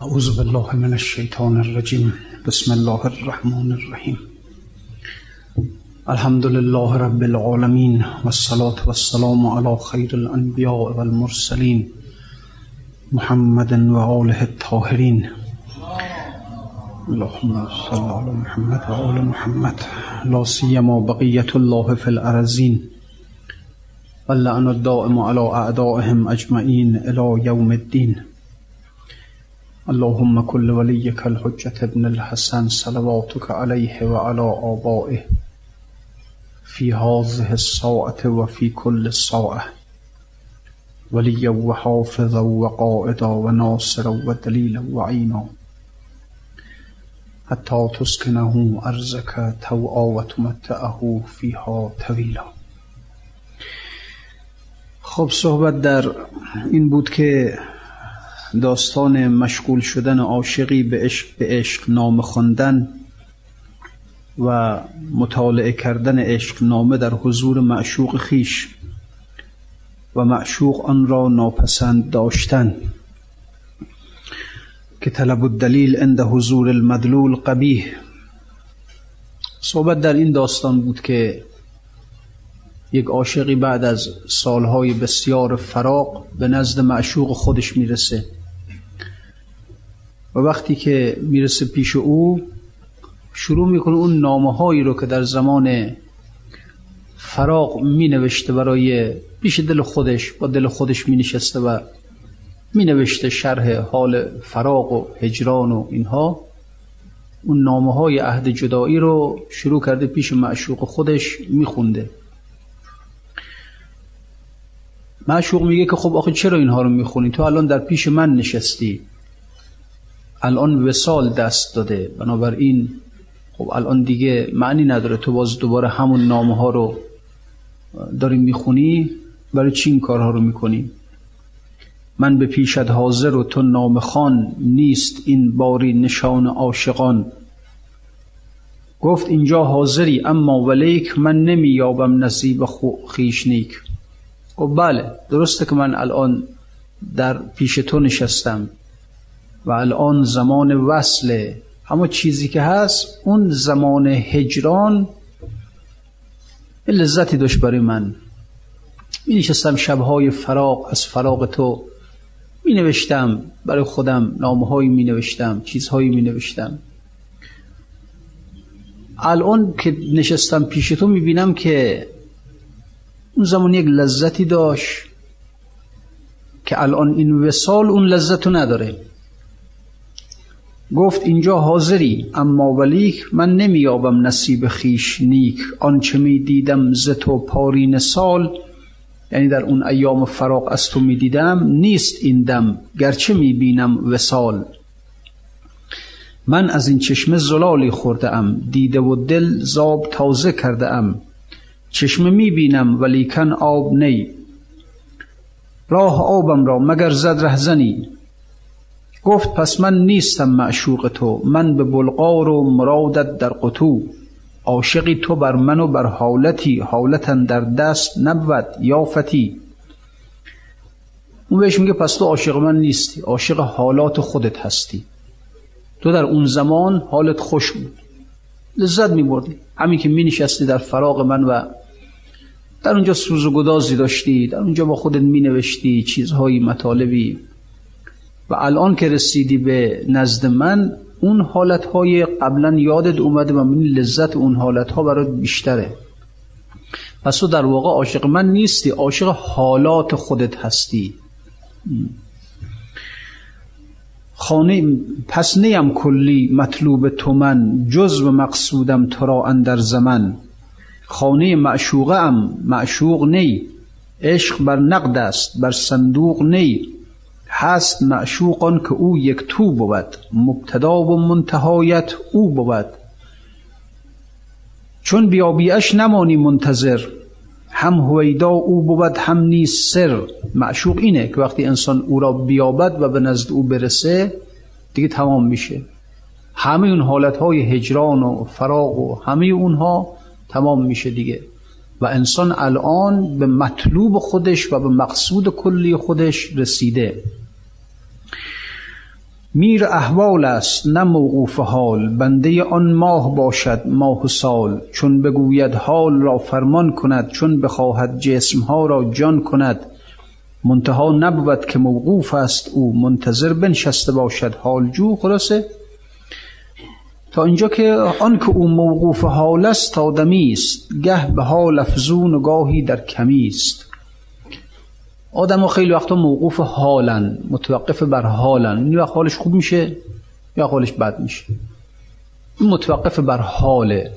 أعوذ بالله من الشيطان الرجيم. بسم الله الرحمن الرحيم. الحمد لله رب العالمين والصلاة والسلام على خير الأنبياء والمرسلين محمد وآله الطاهرين. اللهم صل على محمد وآل محمد. لا سيما بقية الله في الأرزين. واللعن الدائم على أعدائهم أجمعين إلى يوم الدين. اللهم كل وليك الحجة ابن الحسن صلواتك عليه وعلى آبائه في هذه الساعة وفي كل ساعة. وليا وحافظا وقائدا وناصرا ودليلا وعينا. حتى تسكنه أرزك توعا وتمتعه فيها طويلا. خب صحبت در این بود که داستان مشغول شدن عاشقی به عشق به عشق نام خواندن و مطالعه کردن عشق نامه در حضور معشوق خیش و معشوق آن را ناپسند داشتن. که طلب الدلیل عند حضور المدلول قبیح. صحبت در این داستان بود که یک عاشقی بعد از سالهای بسیار فراق به نزد معشوق خودش می‌رسه. و وقتی که می‌رسه پیش او شروع می‌کنه اون نامه هایی رو که در زمان فراق می نوشته برای پیش دل خودش با دل خودش می نشسته و می نوشته شرح حال فراق و هجران و اینها اون نامه های عهد جدایی رو شروع کرده پیش معشوق خودش می خونده معشوق میگه که خب آخه چرا اینها رو می‌خونی؟ تو الان در پیش من نشستی. الان وسال دست داده. بنابراین خب الان دیگه معنی نداره. تو باز دوباره همون نامه ها رو داری می‌خونی برای چی این کارها رو می‌کنی؟ من به پیشت حاضر و تو نام خان نیست این باری نشان عاشقان. گفت اینجا حاضری اما ولیک من نمییابم نصیب خیش نیک. گفت بله درسته که من الان در پیش تو نشستم. و الان زمان وصله اما چیزی که هست اون زمان هجران لذتی داشت برای من. می نشستم شبهای فراق از فراق تو می نوشتم برای خودم نامه هایی می نوشتم چیزهایی می نوشتم الان که نشستم پیش تو می بینم که اون زمان یک لذتی داشت که الان این وسال اون لذت رو نداره. گفت اینجا حاضری اما ولیک من نمیابم نصیب خیش نیک. آنچه می دیدم ز تو پارین سال یعنی در اون ایام فراق از تو می دیدم نیست این دم گرچه می بینم وسال من از این چشمه زلالی خورده ام دیده و دل زاب تازه کرده ام چشمه می بینم ولیکن آب نی. راه آبم را مگر زد رهزنی؟ گفت پس من نیستم معشوق تو من به بلغار و مرادت در قطو. عاشقی تو بر من و بر حالتی حالتا در دست نبود یافتی. اون بهش میگه پس تو عاشق من نیستی عاشق حالات خودت هستی. تو در اون زمان حالت خوش بود. لذت میبردی. همین که می نشستی در فراغ من و در اونجا سوز و گدازی داشتی در اونجا با خودت می نوشتی چیزهایی مطالبی. و الان که رسیدی به نزد من اون حالتهای قبلا یادت اومده و من لذت اون حالتها برات بیشتره. پس تو در واقع عاشق من نیستی عاشق حالات خودت هستی. خانه پس نیم کلی مطلوب تو من جزو مقصودم تو را اندر زمن. خانه معشوقه ام معشوق نی. عشق بر نقد است بر صندوق نی. هست معشوقان که او یک تو بود مبتدا و منتهایت او بود. چون بیابیش نمانی منتظر هم هویدا او بود هم نیز سر. معشوق اینه که وقتی انسان او را بیابد و به نزد او برسه دیگه تمام میشه. همه اون حالتهای هجران و فراغ و همه اونها تمام میشه دیگه. و انسان الان به مطلوب خودش و به مقصود کلی خودش رسیده. میر احوال است نه موقوف حال. بنده آن ماه باشد ماه و سال. چون بگوید حال را فرمان کند چون بخواهد جسم ها را جان کند. منتها نبود که موقوف است او. منتظر بنشسته باشد حال جو خلاصه؟ تا اینجا که آن که او موقوف حال است آدمی است. گه به حال افزون و گاهی در کمی است. آدم خیلی وقتا موقوف حالن متوقف بر حالن. این وقت حالش خوب میشه یا حالش بد میشه. متوقف بر حاله.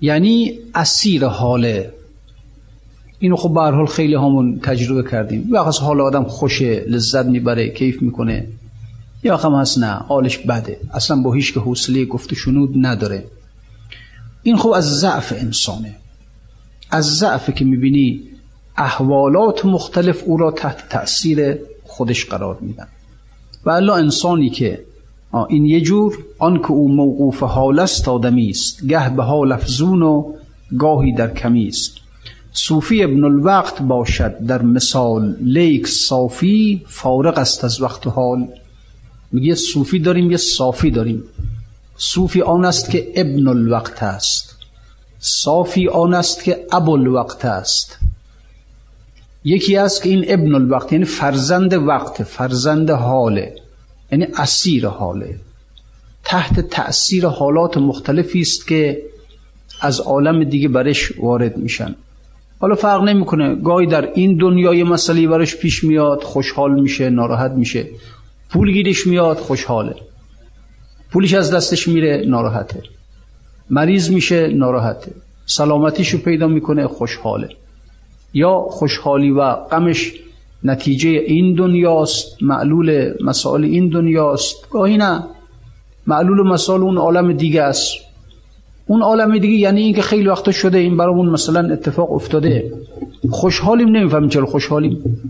یعنی اسیر حاله اینو خب به حال خیلی همون تجربه کردیم. وقت از حال آدم خوشه لذت می‌بره کیف می‌کنه. یا هم هست نه حالش بده. اصلا با هیچ که حوصله گفت شنود نداره. این خب از ضعف انسانه. از ضعف که می‌بینی احوالات مختلف او را تحت تأثیر خودش قرار میدن. و الله انسانی که این یه جور آن که او موقوف حال است آدمی است. گه به حال افزون و گاهی در کمی است. صوفی ابن الوقت باشد در مثال لیک صافی فارغ است از وقت و حال. میگه صوفی داریم یه صافی داریم. صوفی آن است که ابن الوقت است. صافی آن است که ابو الوقت است. یکی است که این ابن الوقت یعنی فرزند وقت فرزند حاله یعنی اسیر حاله. تحت تأثیر حالات مختلفی است که از عالم دیگه برش وارد میشن. حالا فرق نمی‌کنه. گاهی در این دنیای مسئله برش پیش میاد خوشحال میشه ناراحت میشه. پول گیرش میاد خوشحاله. پولش از دستش میره ناراحته. مریض میشه ناراحته. سلامتیشو پیدا می‌کنه خوشحاله. یا خوشحالی و غمش نتیجه این دنیاست معلول مسائل این دنیاست. گاهی نه معلول مسائل اون عالم دیگه است. اون عالم دیگه یعنی اینکه خیلی وقتا شده این برامون مثلا اتفاق افتاده. خوشحالیم نمی‌فهمیم چرا خوشحالیم.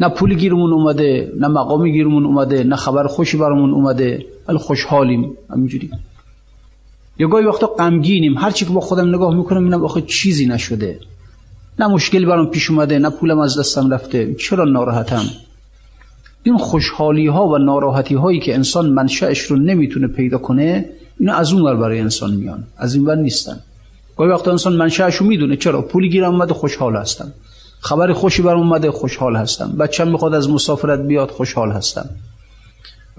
نه پولی گیرمون اومده نه مقامی گیرمون اومده نه خبر خوشی برامون اومده ولی خوشحالیم همینجوری. یا گاهی وقتا غمگینیم. هر چی که با خودم نگاه می‌کنم اینم آخه چیزی نشده. نه مشکلی برام پیش اومده نه پولم از دستم رفته. چرا ناراحتم؟ این خوشحالی ها و ناراحتی هایی که انسان منشأش رو نمی‌تونه پیدا کنه اینا از اون برای انسان میان. از این ور نیستن. گاهی وقتا انسان منشأش رو می‌دونه چرا؟ پولی گیرم اومده خوشحال هستم. خبر خوشی برام اومده خوشحال هستم. بچم می‌خواد از مسافرت بیاد خوشحال هستم.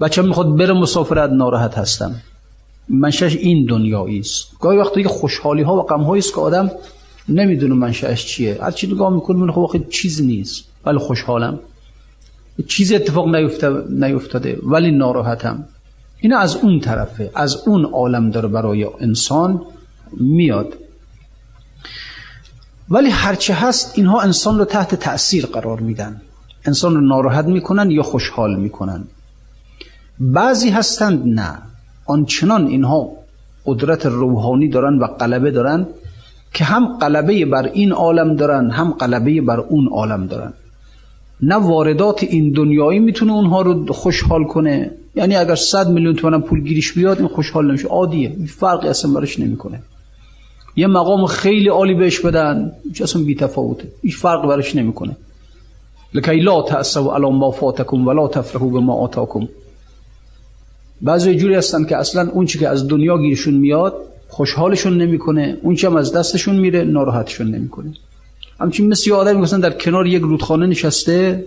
بچم می‌خواد بره مسافرت ناراحت هستم. منشأش این دنیایی است گاهی وقتا خوشحالی ها و غم است که آدم نمی‌دونه منشأش چیه. هر چی نگاه می‌کنه من خب چیز نیست. ولی خوشحالم. چیز اتفاق نیفتاده. ولی ناراحتم. اینا از اون طرفه. از اون عالم داره برای انسان میاد. ولی هرچه هست اینها انسان رو تحت تأثیر قرار میدن. انسان رو ناراحت می‌کنن یا خوشحال می‌کنن. بعضی هستند نه. آنچنان اینها قدرت روحانی دارن و قلبه دارن که هم قلبه بر این عالم دارن هم قلبه بر اون عالم دارن. نه واردات این دنیایی می‌تونه اونها رو خوشحال کنه. یعنی اگر صد میلیون تومن پول گیریش بیاد این خوشحال نمیشه. عادیه. فرقی اصلا براش نمی‌کنه. یه مقام خیلی عالی بهش بدن هیچ اصلا بی تفاوته هیچ فرق براش نمی‌کنه. لکی لا تأسوا علی ما فاتکم ولا تفرحوا بما آتاکم. بعضی جوری هستن که اصلا اون چی که از دنیا گیرشون میاد خوشحالشون نمی‌کنه اون چی هم از دستشون میره ناراحتشون نمی‌کنه. همچین مثل یه آدمی مثلا در کنار یک رودخانه نشسته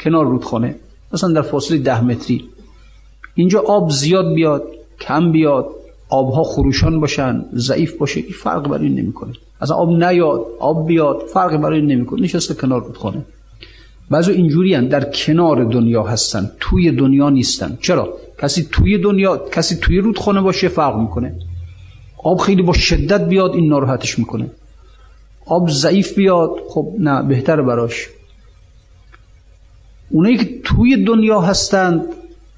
کنار رودخانه مثلا در فاصله ده متری. اینجا آب زیاد بیاد کم بیاد آبها خروشان باشن ضعیف باشه این فرق برای این نمی‌کنه. از آب نیاد آب بیاد فرق برای این نمی‌کنه. نشسته کنار رودخانه. بعضی اینجوری هن در کنار دنیا هستن توی دنیا نیستن. چرا؟ کسی توی دنیا کسی توی رودخانه باشه فرق می‌کنه. آب خیلی با شدت بیاد این ناراحتش می‌کنه. آب ضعیف بیاد خب نه بهتر براش. اونایی که توی دنیا هستند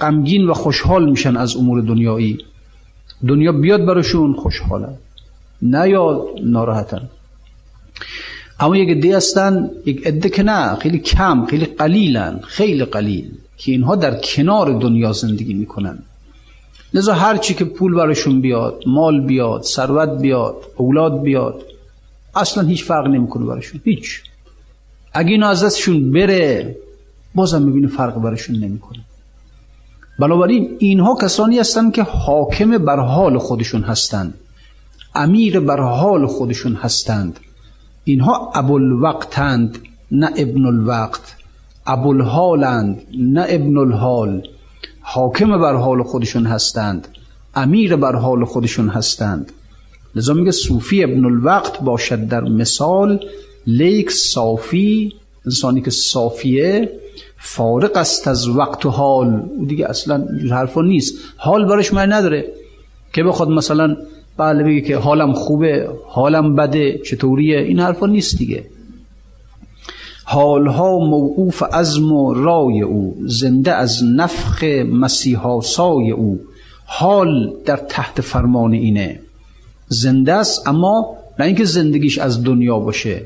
غمگین و خوشحال میشن از امور دنیایی. دنیا بیاد براشون خوشحالن. نه یا ناراحتن. اما یک عده هستن یک عده که نه خیلی کم خیلی قلیلن خیلی قلیل که اینها در کنار دنیا زندگی می‌کنن. لذا هر چی که پول براشون بیاد مال بیاد ثروت بیاد اولاد بیاد اصلا هیچ فرق نمی‌کنه براشون هیچ. اگه اینو از دستشون بره بازم می‌بینه فرق براشون نمی‌کنه. بنابراین اینها کسانی هستند که حاکم بر حال خودشون هستند امیر بر حال خودشون هستند. اینها ابوالوقتند نه ابن الوقت ابوالحالند نه ابن الحال حاکم بر حال خودشون هستند امیر بر حال خودشون هستند. لذا میگه صوفی ابن الوقت باشد در مثال لیک صافی انسانی که صافیه فارق است از وقت و حال. او دیگه اصلا حرفا نیست. حال برش معنی نداره. که بخواد مثلا بله بگه که حالم خوبه حالم بده چطوریه؟ این حرفا نیست دیگه. حالها موقوف عزم و رای او زنده از نفخ مسیحا سای او. حال در تحت فرمان اینه. زنده است اما نه اینکه زندگیش از دنیا باشه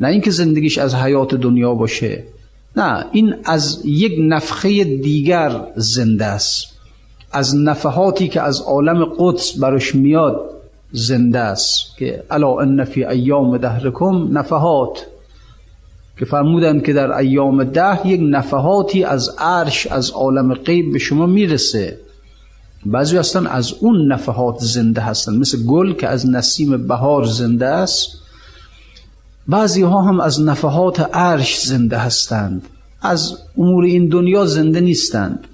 نه اینکه زندگیش از حیات دنیا باشه. نه این از یک نفخه دیگر زنده است. از نفحاتی که از عالم قدس برش میاد زنده است. که الا ان فی ایام دهرکم نفحات. که فرمودند که در ایام ده یک نفحاتی از عرش از عالم غیب به شما می‌رسه. بعضی هستن از اون نفحات زنده هستن مثل گل که از نسیم بهار زنده است. بعضی ها هم از نفحات عرش زنده هستند. از امور این دنیا زنده نیستند.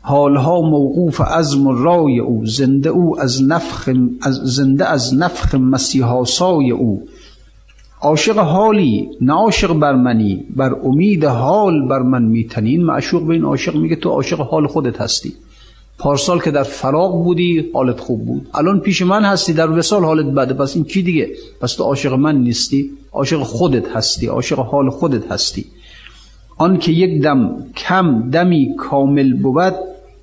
حالها موقوف عزم و رای او زنده او از نفخ از زنده از نفخ مسیحا سای او. عاشق حالی نه عاشق بر منی بر امید حال بر من میتنین معشوق به این عاشق میگه تو عاشق حال خودت هستی. پارسال که در فراغ بودی حالت خوب بود. الان پیش من هستی در وسال حالت بده. پس این چی دیگه؟ پس تو عاشق من نیستی عاشق خودت هستی عاشق حال خودت هستی. آن که یک دم کم دمی کامل بود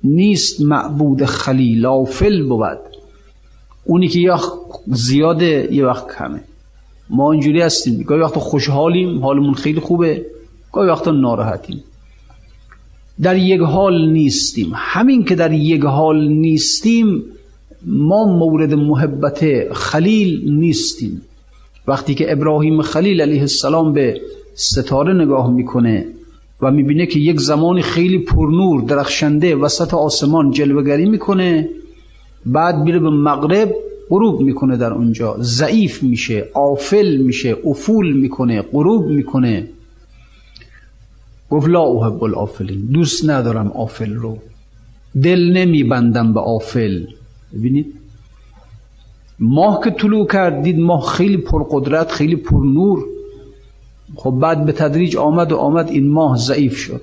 نیست معبود خلیل آفل بود. اونی که یا زیاده یه وقت کمه. ما اینجوری هستیم. گاهی وقت خوشحالیم حالمون خیلی خوبه. گاهی وقت ناراحتیم. در یک حال نیستیم. همین که در یک حال نیستیم ما مورد محبت خلیل نیستیم. وقتی که ابراهیم خلیل علیه السلام به ستاره نگاه می‌کنه و می‌بینه که یک زمانی خیلی پرنور درخشنده وسط آسمان جلوگری می‌کنه بعد میره به مغرب غروب می‌کنه در اونجا ضعیف میشه آفل میشه افول می‌کنه غروب می‌کنه. گفت لا احب الافلین دوست ندارم آفل رو دل نمیبندم به آفل. ببینید ماه که طلوع کرد دید ماه خیلی پرقدرت خیلی پرنور. خب بعد به تدریج آمد و آمد این ماه ضعیف شد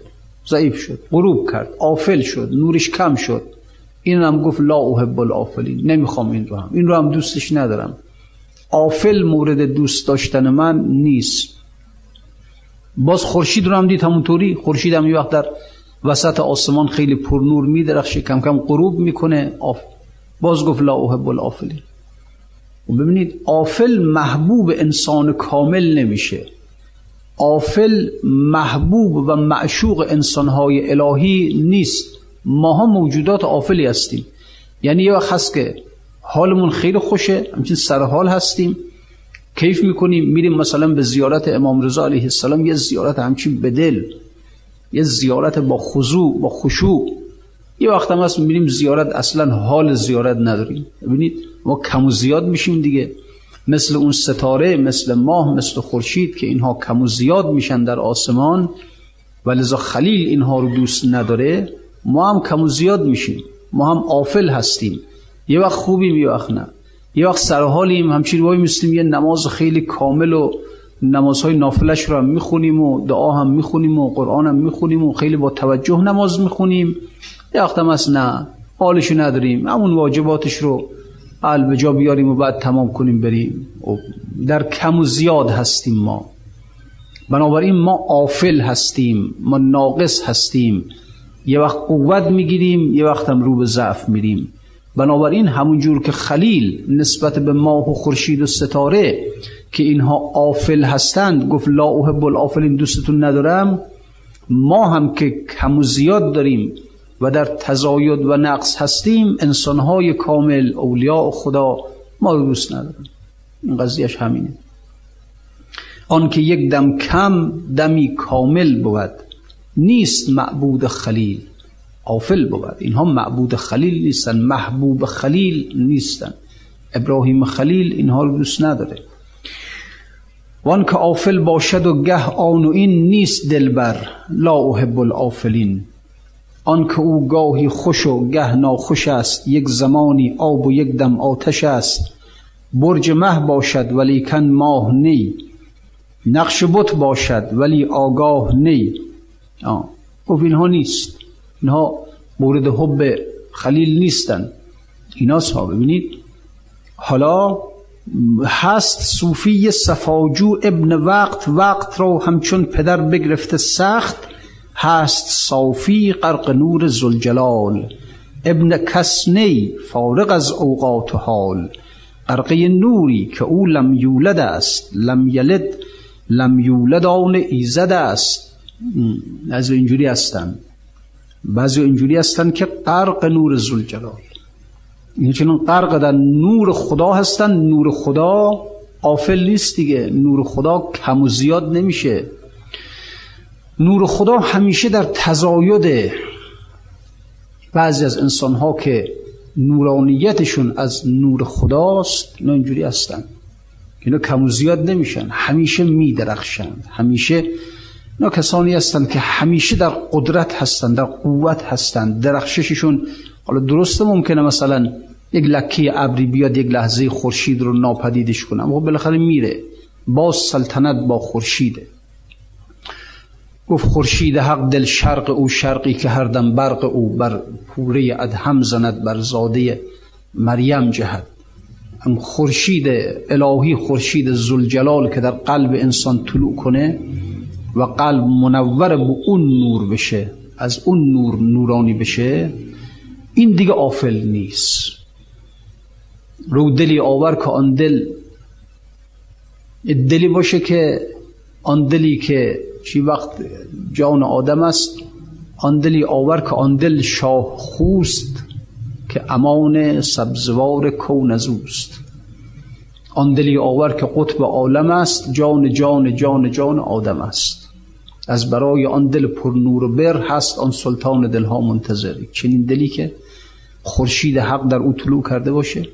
ضعیف شد غروب کرد آفل شد نورش کم شد. این هم گفت لا احب الافلین نمی‌خوام این رو هم. این رو هم دوستش ندارم. آفل مورد دوست داشتن من نیست. باز خورشید رو هم دید همونطوری. خورشید هم یه وقت در وسط آسمان خیلی پرنور میدرخشه. کم کم غروب می‌کنه. آف. باز گفت لا احب الافلین و ببینید آفل محبوب انسان کامل نمیشه. آفل محبوب و معشوق انسانهای الهی نیست. ماها موجودات آفلی هستیم. یعنی یه وقت هست که حالمون خیلی خوشه همچین سرحال هستیم. کیف می‌کنیم میریم مثلا به زیارت امام رضا علیه السلام یه زیارت همچین به دل یه زیارت با خضوع با خشوع. یه وقت هم هست میریم زیارت اصلا حال زیارت نداریم. ببینید ما کم و زیاد میشیم دیگه. مثل اون ستاره مثل ماه مثل خورشید که اینها کم و زیاد میشن در آسمان. و لذا خلیل اینها رو دوست نداره. ما هم کم و زیاد میشیم. ما هم آفل هستیم. یه وقت خوبیم یه وقت نه. یه وقت سرحالیم همچین وای میستیم یه نماز خیلی کامل و نمازهای نافلش رو هم می‌خونیم و دعا هم می‌خونیم و قرآن هم می‌خونیم و خیلی با توجه نماز می‌خونیم. یه وقت هم نه. حالشو نداریم. همون واجباتش رو به جا بیاریم و بعد تمام کنیم بریم. و در کم و زیاد هستیم ما. بنابراین ما آفل هستیم. ما ناقص هستیم. یه وقت قوت می‌گیریم یه وقت هم رو به ضعف میریم. بنابراین همون جور که خلیل نسبت به ماه و خورشید و ستاره که اینها آفل هستند گفت لا احب الافلین دوستتون ندارم. ما هم که کم زیاد داریم و در تزاید و نقص هستیم انسانهای کامل اولیاء خدا ما رو دوست نداریم این قضیهش همینه. آن که یک دم کم دمی کامل بود. نیست معبود خلیل آفل بود. اینها معبود خلیل نیستن محبوب خلیل نیستن. ابراهیم خلیل اینها رو دوست نداره. وان که آفل باشد و گه آن و این نیست دلبر. لا احب الافلین آن که او گاهی خوش و گه ناخوش است یک زمانی آب و یک دم آتش است. برج مه باشد ولیکن ماه نی. نقش بت باشد ولی آگاه نی. گفت اینها نیست. اینها مورد حب خلیل نیستن. اینا ها ببینید. حالا هست صوفی صفاجو ابن وقت. وقت را همچون پدر بگرفته سخت. هست صافی غرق نور زلجلال ابن کسنی فارغ از اوقات و حال. غرقه نوری که او لم یولد است لم یلد لم یولد آن ایزد است. از اینجوری هستن. بعضی اینجوری هستن که غرق نور زلجلال این چنین غرق در نور خدا هستن نور خدا آفل نیست دیگه. نور خدا کم و زیاد نمیشه. نور خدا همیشه در تزاید بعضی از انسان ها که نورانیتشون از نور خداست اینا اینجوری هستن. اینا کم و زیاد نمیشن همیشه میدرخشند همیشه اینا کسانی هستند که همیشه در قدرت هستند در قوت هستند درخشششون حالا درسته ممکنه مثلا یک لکه ابری بیاد یک لحظه خورشید رو ناپدیدش کنه خب بالاخره میره. باز سلطنت با خورشیده. گفت خورشید حق دل شرق او شرقی که هر دم برق او بر پوره ادهم زند بر زاده مریم جهد. خورشید الهی خورشید زلجلال که در قلب انسان طلوع کنه و قلب منور به اون نور بشه از اون نور نورانی بشه این دیگه آفل نیست. رو دلی آور که آن دل دلی باشه که آن دلی که چی وقت جان آدم است آن دلی آور که آن دل شاه خوست که امان سبزوار کون از اوست. آن دلی آور که قطب عالم است جان جان جان جان آدم است. از برای آن دل پر نور و بر هست آن سلطان دلها منتظر. چنین دلی که خورشید حق در او طلوع کرده باشه.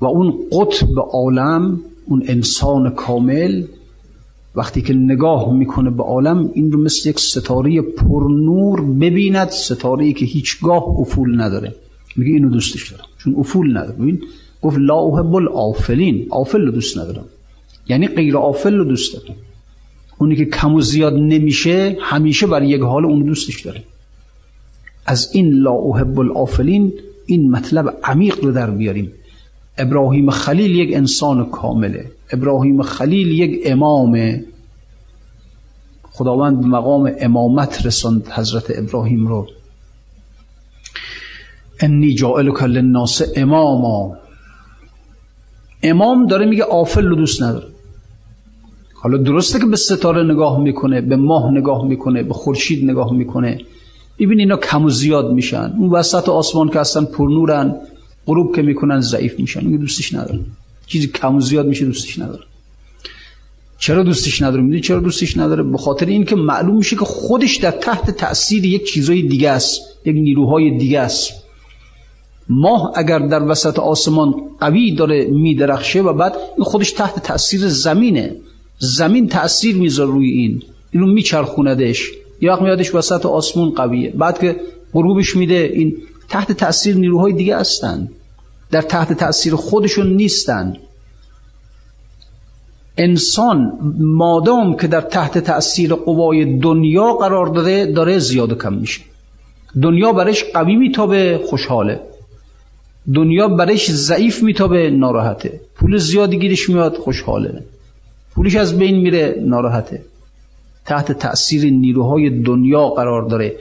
و اون قطب عالم اون انسان کامل وقتی که نگاه می‌کنه به عالم این رو مثل یک ستاره پرنور ببیند ستاره که هیچگاه افول نداره. میگه اینو دوستش دارم. چون افول نداره. ببین گفت لا احب الافلین آفل رو دوست ندارم. یعنی غیر آفل رو دوست دارم. اونی که کم و زیاد نمیشه همیشه برای یک حال اون دوستش داره. از این لا احب الافلین این مطلب عمیق رو در بیاریم. ابراهیم خلیل یک انسان کامله. ابراهیم خلیل یک امامه خداوند مقام امامت رساند حضرت ابراهیم رو. انی جائلک للناس اماما. امام داره میگه آفل رو دوست نداره. حالا درسته که به ستاره نگاه می‌کنه به ماه نگاه می‌کنه به خورشید نگاه می‌کنه. ببین اینا کم و زیاد میشن. اون وسط آسمان که هستن پرنورن غروب که می‌کنن ضعیف میشن. میگه دوستش ندارم. چیزی کم و زیاد میشه دوستش ندارم. چرا دوستش نداره می‌دونی چرا دوستش نداره به خاطر اینکه معلوم میشه که خودش در تحت تاثیر یک چیزای دیگه است. یک نیروهای دیگه است. ماه اگر در وسط آسمان قوی داره میدرخشه و بعد این خودش تحت تاثیر زمینه. زمین تاثیر می‌ذاره روی این. اینو میچرخوندش یا وقت میادش وسط آسمون قویه. بعد که غروبش میده این تحت تاثیر نیروهای دیگه هستند در تحت تاثیر خودشون نیستند انسان مادام که در تحت تأثیر قوای دنیا قرار داره داره زیاد و کم میشه. دنیا برش قوی میتابه خوشحاله. دنیا برش ضعیف میتابه ناراحته. پول زیادی گیرش میاد خوشحاله. پولش از بین میره ناراحته. تحت تأثیر نیروهای دنیا قرار داره.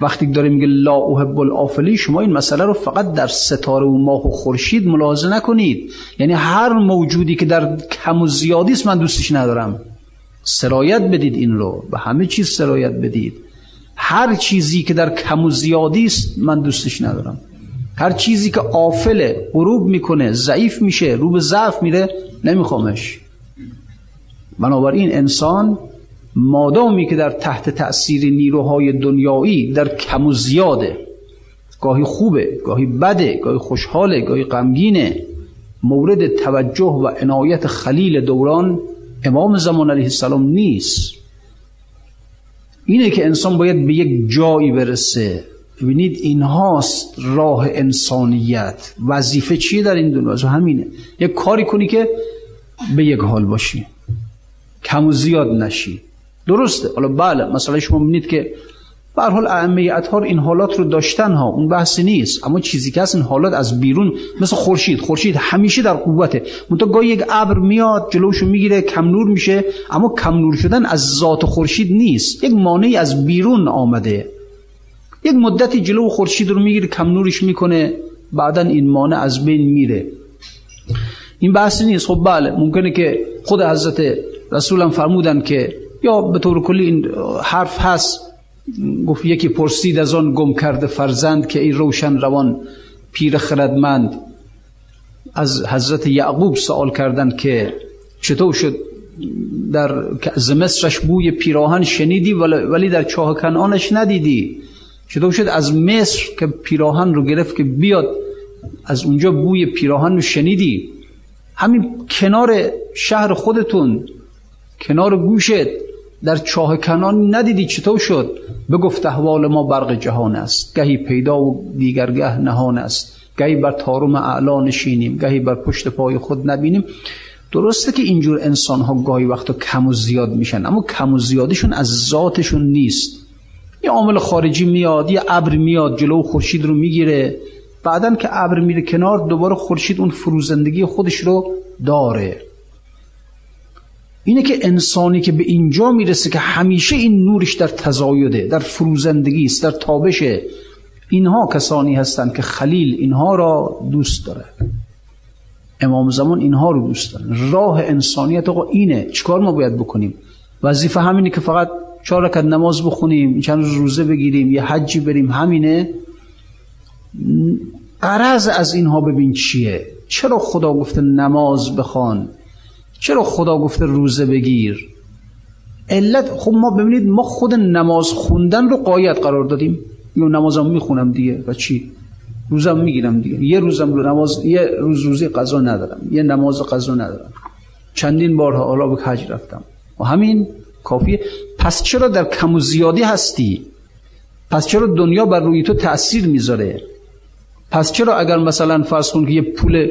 وقتی داره میگه لا احب الافلی شما این مسئله رو فقط در ستاره و ماه و خورشید ملاحظه نکنید. یعنی هر موجودی که در کم و زیادی است من دوستش ندارم. سرایت بدید این رو. به همه چیز سرایت بدید. هر چیزی که در کم و زیادی است من دوستش ندارم. هر چیزی که آفله غروب می‌کنه ضعیف میشه رو به ضعف میره نمیخوامش. بنابراین انسان مادامی که در تحت تأثیر نیروهای دنیایی در کم و زیاده گاهی خوبه گاهی بده گاهی خوشحاله گاهی غمگینه مورد توجه و عنایت خلیل دوران امام زمان علیه السلام نیست. اینه که انسان باید به یک جایی برسه. ببینید این هاست راه انسانیت. وظیفه چیه در این دنیا؟ همینه. یک کاری کنی که به یک حال باشی. کم و زیاد نشی. درسته. حالا بله مثلا شما می‌بینید که به حال ائمه اطهار این حالات رو داشتن ها اون بحثی نیست. اما چیزی که این حالات از بیرون مثل خورشید. خورشید همیشه در قوته. منتها گاهی یک ابر میاد جلوشو می‌گیره کم نور میشه. اما کم نور شدن از ذات خورشید نیست. یک مانعی از بیرون آمده. یک مدتی جلو خورشید رو می‌گیره کم نورش می‌کنه. بعدا این مانع از بین میره. این بحثی نیست. خب بله ممکنه که خود حضرت رسولم فرمودن که یا به طور کلی این حرف هست. گفت یکی پرسید از آن گم کرده فرزند که ای روشن روان پیر خردمند. از حضرت یعقوب سوال کردن که چطور شد؟ در زمسترش بوی پیراهن شنیدی ولی در چاه کنانش ندیدی؟ چطور شد از مصر که پیراهن رو گرفت که بیاد از اونجا بوی پیراهن رو شنیدی؟ همین کنار شهر خودتون. کنار گوشت در چاه کنان ندیدی چطور شد؟ بگفت احوال ما برق جهان است. گهی پیدا و دیگرگه نهان است. گهی بر تارم اعلا نشینیم. گهی بر پشت پای خود نبینیم. درسته که اینجور انسان ها گاهی وقتا کم و زیاد میشن اما کم و زیادشون از ذاتشون نیست. یه عامل خارجی میاد یه ابر میاد جلو خورشید رو می‌گیره. بعدا که ابر میره کنار دوباره خورشید اون فروزندگی خودش رو داره. اینه که انسانی که به اینجا می‌رسه که همیشه این نورش در تزایده در فروزندگی است در تابشه اینها کسانی هستند که خلیل اینها را دوست داره. امام زمان اینها رو دوست داره. راه انسانیت آقا اینه. چیکار ما باید بکنیم؟ وظیفه همینه که فقط چهار رکعت نماز بخونیم چند روز روزه بگیریم یه حجی بریم همینه. قرض از اینها ببین چیه؟ چرا خدا گفته نماز بخوان؟ چرا خدا گفته روزه بگیر؟ علت خب ما ببینید ما خود نماز خوندن رو قایت قرار دادیم. یا نمازم می‌خونم دیگه و چی؟ روزم می‌گیرم دیگه. یه روزم رو نماز یه روز روزی قضا ندارم. یه نماز قضا ندارم. چندین بارها حالا به حج رفتم. و همین کافیه. پس چرا در کم و زیادی هستی؟ پس چرا دنیا بر روی تو تأثیر می‌ذاره؟ پس چرا اگر مثلا فرض کن که یه پول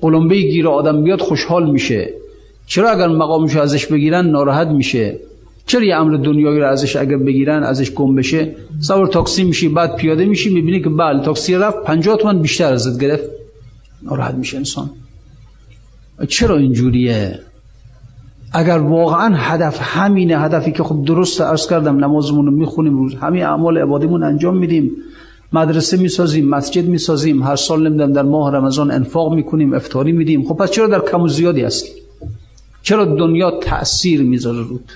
قلمبه گیر آدم بیاد خوشحال میشه؟ چرا اگر مقامشو ازش بگیرن ناراحت میشه؟ چرا یه امر دنیایی رو ازش اگر بگیرن ازش گم بشه؟ سوار تاکسی میشی بعد پیاده میشی می‌بینی که بله تاکسی رفت 50 تومن بیشتر ازت گرفت. ناراحت میشه انسان. چرا اینجوریه؟ اگر واقعا هدف همینه هدفی که خب درست عرض کردم نمازمون رو می‌خونیم روز همین اعمال عبادیمون انجام میدیم. مدرسه می‌سازیم مسجد می‌سازیم هر سال نمی‌دونم در ماه رمضان انفاق می‌کنیم افطاری میدیم. خب پس چرا در کم و زیادی هستی؟ چرا دنیا تأثیر می‌ذاره رود؟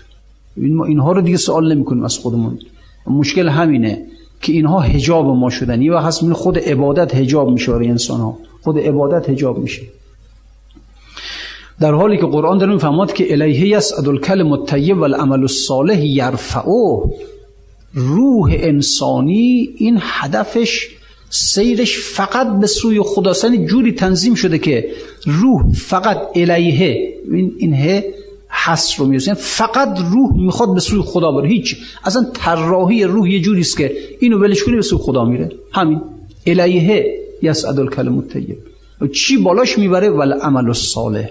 ما اینها رو دیگه سوال نمی‌کنیم از خودمون. مشکل همینه که اینها هجاب ما شدن. یه وقت من خود عبادت هجاب میشه برای انسان ها خود عبادت هجاب میشه. در حالی که قرآن داره می‌فهمد که الیه یسعد الکلم الطیب والعمل الصالح یرفعه. روح انسانی این هدفش سیرش فقط به سوی خداستان جوری تنظیم شده که روح فقط الیه این اینه حس رو می‌رسه. فقط روح می‌خواد به سوی خدا بره. هیچ. اصلا طراحی روح یه جوری است که اینو ولش کنی به سوی خدا میره. همین. الیه یسعد الکلم الطیب. چی بالاش می‌بره؟ ول عمل الصالح.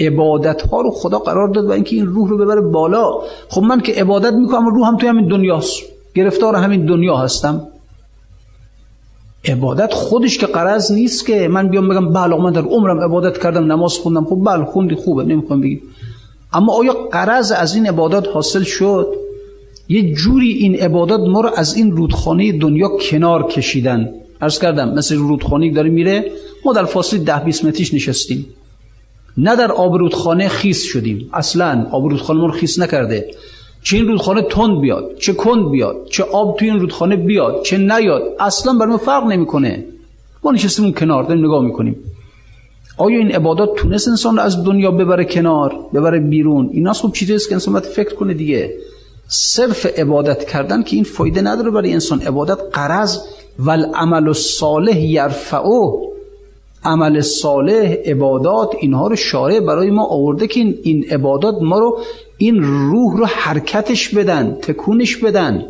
عبادت ها رو خدا قرار داد و اینکه این روح رو ببره بالا. خب من که عبادت می‌کنم روح هم توی همین دنیاست. گرفتار همین دنیا هستم. عبادت خودش که قرض نیست که من بیام بگم بله من در عمرم عبادت کردم نماز خوندم. خب بله خوندی خوبه نمی‌خوام بگیم اما آیا قرض از این عبادات حاصل شد؟ یه جوری این عبادات ما رو از این رودخانه دنیا کنار کشیدن. عرض کردم مثل رودخانه داره میره ما در فاصله ده 20 متریش نشستیم. نه در آب رودخانه خیس شدیم. اصلا آب رودخانه ما رو خیس نکرده. چه این رودخانه تند بیاد چه کند بیاد چه آب توی این رودخانه بیاد چه نیاد اصلا برای ما فرق نمی‌کنه. ما نشستیم کنار داریم نگاه می‌کنیم. آیا این عبادات تونست انسان رو از دنیا ببره کنار ببره بیرون؟ اینا خوب چیزی که انسان باید فکر کنه دیگه. صرف عبادت کردن که این فایده نداره برای انسان. عبادت قرض. و العمل الصالح یرفعو عمل صالح عبادات اینها رو شارع برای ما آورده که این عبادات ما رو این روح رو حرکتش بدن تکونش بدن.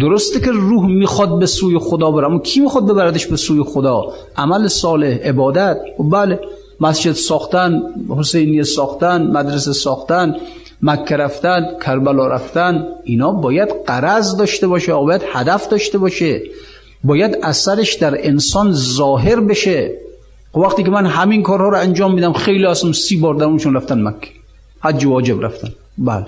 درسته که روح می‌خواد به سوی خدا بره اما کی می‌خواد ببردش به سوی خدا؟ عمل صالح عبادت. و بله مسجد ساختن حسینیه ساختن مدرسه ساختن مکه رفتن کربلا رفتن اینا باید قرض داشته باشه باید هدف داشته باشه. باید اثرش در انسان ظاهر بشه. خب وقتی که من همین کارها رو انجام میدم خیلی هستم سی بار درمونشون رفتن مکه. حج واجب رفتن. بله.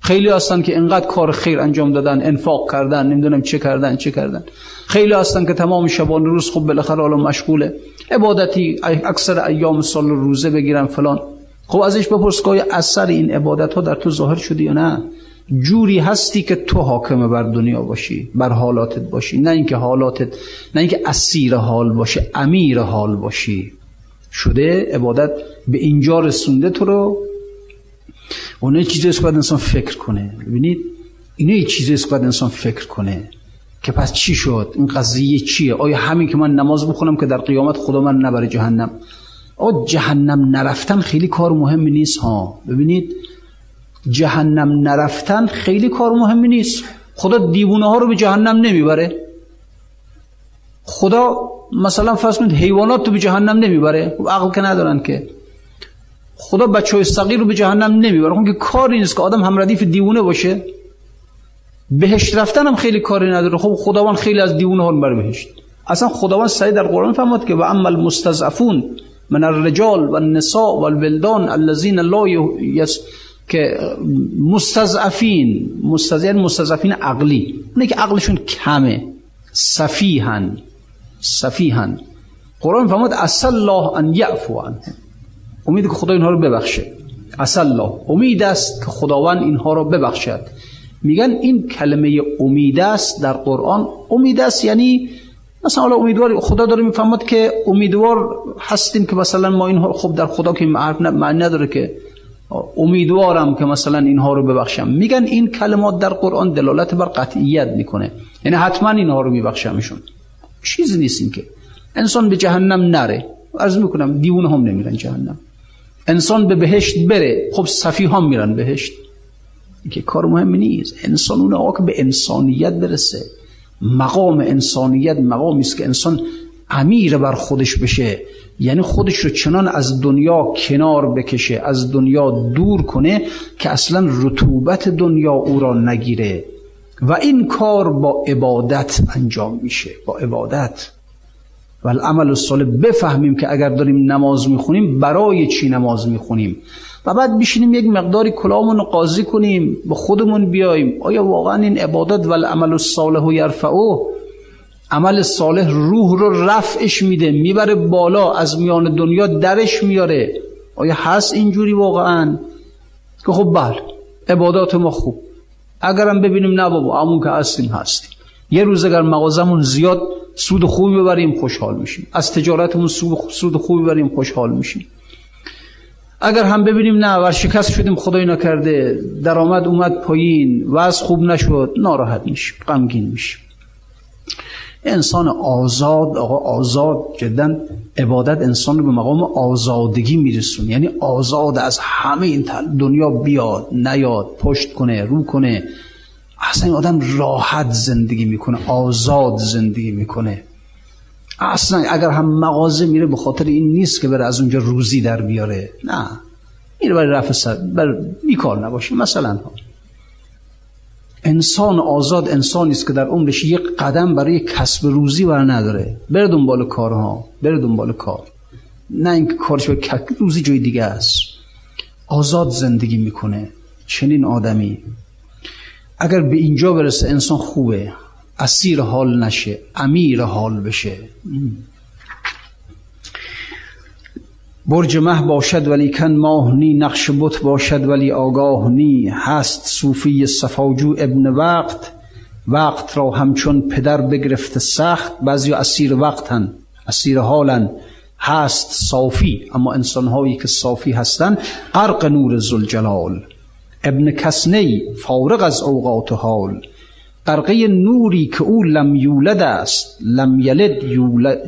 خیلی هستن که انقدر کار خیر انجام دادن انفاق کردن نمی‌دونم چه کردن چه کردن. خیلی هستن که تمام شبان روز خب بالاخره حالا مشغوله. عبادتی اکثر ایام سال روزه بگیرن فلان. خب ازش بپرس که اثر این عبادت ها در تو ظاهر شدی یا نه؟ جوری هستی که تو حاکم بر دنیا باشی بر حالاتت باشی. نه اینکه حالاتت نه اینکه اسیر حال باشه امیر حال باشی. شده؟ عبادت به اینجا رسونده تو رو اونه چیزی باید انسان فکر کنه. ببینید اینه چیزی است باید انسان فکر کنه که پس چی شد؟ این قضیه چیه؟ آیا همین که من نماز بخونم که در قیامت خدا من نبره جهنم؟ آ جهنم نرفتن خیلی کار مهمی نیست ها. ببینید جهنم نرفتن خیلی کار مهمی نیست. خدا دیوونه ها رو به جهنم نمی‌بره. خدا مثلا فرض کنید حیوانات رو به جهنم نمی‌بره. خب عقل که ندارن که. خدا بچه صغیر رو به جهنم نمی‌بره. خب که کاری نیست که آدم هم ردیف دیوونه باشه. بهشت رفتن هم خیلی کاری نداره. خب خداوند خیلی از دیوونه ها بر بهشت. اصلا خداوند سعی در قرآن فهمد که و اما المستضعفون من الرجال و النساء و الولدان الذین لا یس که مستضعفین. مستضعفین یعنی مستضعفین عقلی. اونه که عقلشون کمه. صفیحن صفیحن قرآن فرمود اصل الله ان یعفو عنه امید که خدا اینها رو ببخشه. اصل الله امید است که خداوند اینها رو ببخشد. میگن این کلمه امید است در قرآن. امید است یعنی مثلا حالا امیدوار خدا داره می‌فهمد که امیدوار هستیم که مثلا ما اینها خب در خدا که معنی نداره که امیدوارم که مثلا اینها رو ببخشم. میگن این کلمات در قرآن دلالت بر قطعیت می‌کنه. یعنی حتما اینها رو میبخشمشون چیزی نیست این که. انسان به جهنم نره. عرض می‌کنم دیوونه هم نمیرن جهنم. انسان به بهشت بره خب صفی هم میرن بهشت. که کار مهم نیست. انسان اون که به انسانیت برسه. مقام انسانیت مقامی است که انسان امیر بر خودش بشه. یعنی خودش رو چنان از دنیا کنار بکشه از دنیا دور کنه که اصلا رطوبت دنیا او را نگیره. و این کار با عبادت انجام میشه. با عبادت. و العمل الصالح بفهمیم که اگر داریم نماز می‌خونیم برای چی نماز می‌خونیم؟ و بعد بشینیم یک مقداری کلامون رو قاضی کنیم به خودمون بیاییم آیا واقعا این عبادت و العمل الصالح و یرفعو عمل صالح روح رو رفعش میده می‌بره بالا از میان دنیا درش میاره. آیا هست اینجوری واقعا؟ که خب بله عبادات ما خوب. اگرم ببینیم نه بابا همون که هستیم هستیم. یه روز اگر مغازمون زیاد سود خوبی ببریم خوشحال میشیم. از تجارتمون سود خوبی ببریم خوشحال میشیم. اگر هم ببینیم نه ورشکست شدیم خدای نکرده درآمد اومد پایین وضع خوب نشد ناراحت میشیم غمگین میشیم. انسان آزاد آقا آزاد جدا عبادت انسان رو به مقام آزادگی میرسون یعنی آزاد از همه این دنیا بیاد نیاد پشت کنه رو کنه. اصلا این آدم راحت زندگی می‌کنه آزاد زندگی می‌کنه. اصلا اگر هم مغازه میره به خاطر این نیست که بره از اونجا روزی در بیاره. نه. میره برای رفع سر بر بیکار نباشه. مثلا. انسان آزاد انسانی است که در عمرش یک قدم برای کسب روزی بر نداره. بره دنبال کارها بره دنبال کار. نه اینکه کارش به روزی جای دیگه است. آزاد زندگی می‌کنه. چنین آدمی. اگر به اینجا برسه انسان خوبه. اسیر حال نشه امیر حال بشه. برج مه باشد ولی کن ماه نی نقش بت باشد ولی آگاه نی. هست صوفی صفاجو ابن وقت. وقت را همچون پدر بگرفته سخت. بعضی اسیر وقتن اسیر حالن. هست صافی اما انسان هایی که صافی هستن غرق نور زلجلال ابن کسنی فارغ از اوقات حال. غرقه نوری که او لم یولد است لم یلد یولد,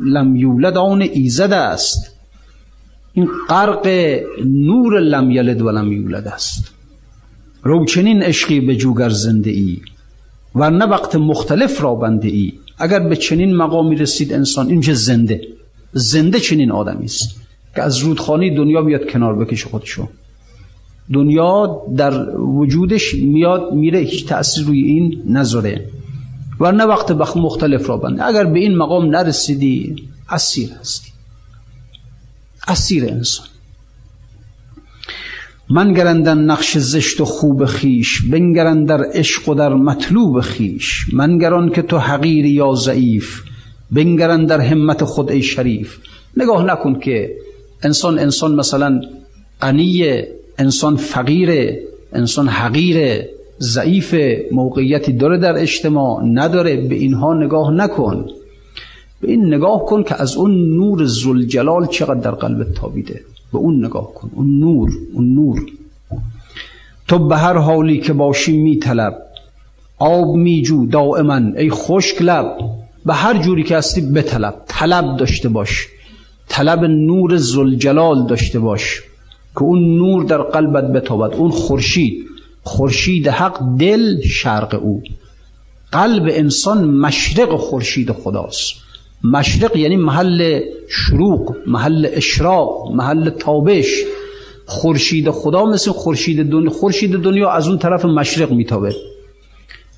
لم یولد آن ایزد است. این غرق نور لم یلد و لم یولد است. رو چنین عشقی به جوگر زنده ای نه وقت مختلف را بنده ای. اگر به چنین مقامی رسید انسان اینجا زنده؟ زنده چنین آدمی است که از رودخانه دنیا بیاد کنار بکشه خودشو. دنیا در وجودش میاد میره هیچ تأثیر روی این نذاره. نه وقت بخ مختلف را بنده اگر به این مقام نرسیدی اسیر هستی. اسیر انسان. من گرندن نقش زشت و خوب خیش بنگرن در عشق و در مطلوب خیش. من گران که تو حقیر یا ضعیف بنگرن در همت خود ای شریف. نگاه نکن که انسان انسان مثلا غنی انسان فقیر انسان حقیر ضعیف موقعیتی داره در اجتماع نداره به اینها نگاه نکن. به این نگاه کن که از اون نور زلجلال چقدر در قلبت تابیده. به اون نگاه کن اون نور اون نور. تو به هر حالی که باشی میطلب آب میجو دائما ای خشک لب. به هر جوری که هستی بطلب طلب داشته باش. طلب نور زلجلال داشته باش. که اون نور در قلبت بتابد اون خورشید خورشید حق دل شرق او. قلب انسان مشرق خورشید خداست. مشرق یعنی محل شروق محل اشراق محل تابش. خورشید خدا مثل خورشید دنیا خورشید دنیا از اون طرف مشرق میتابه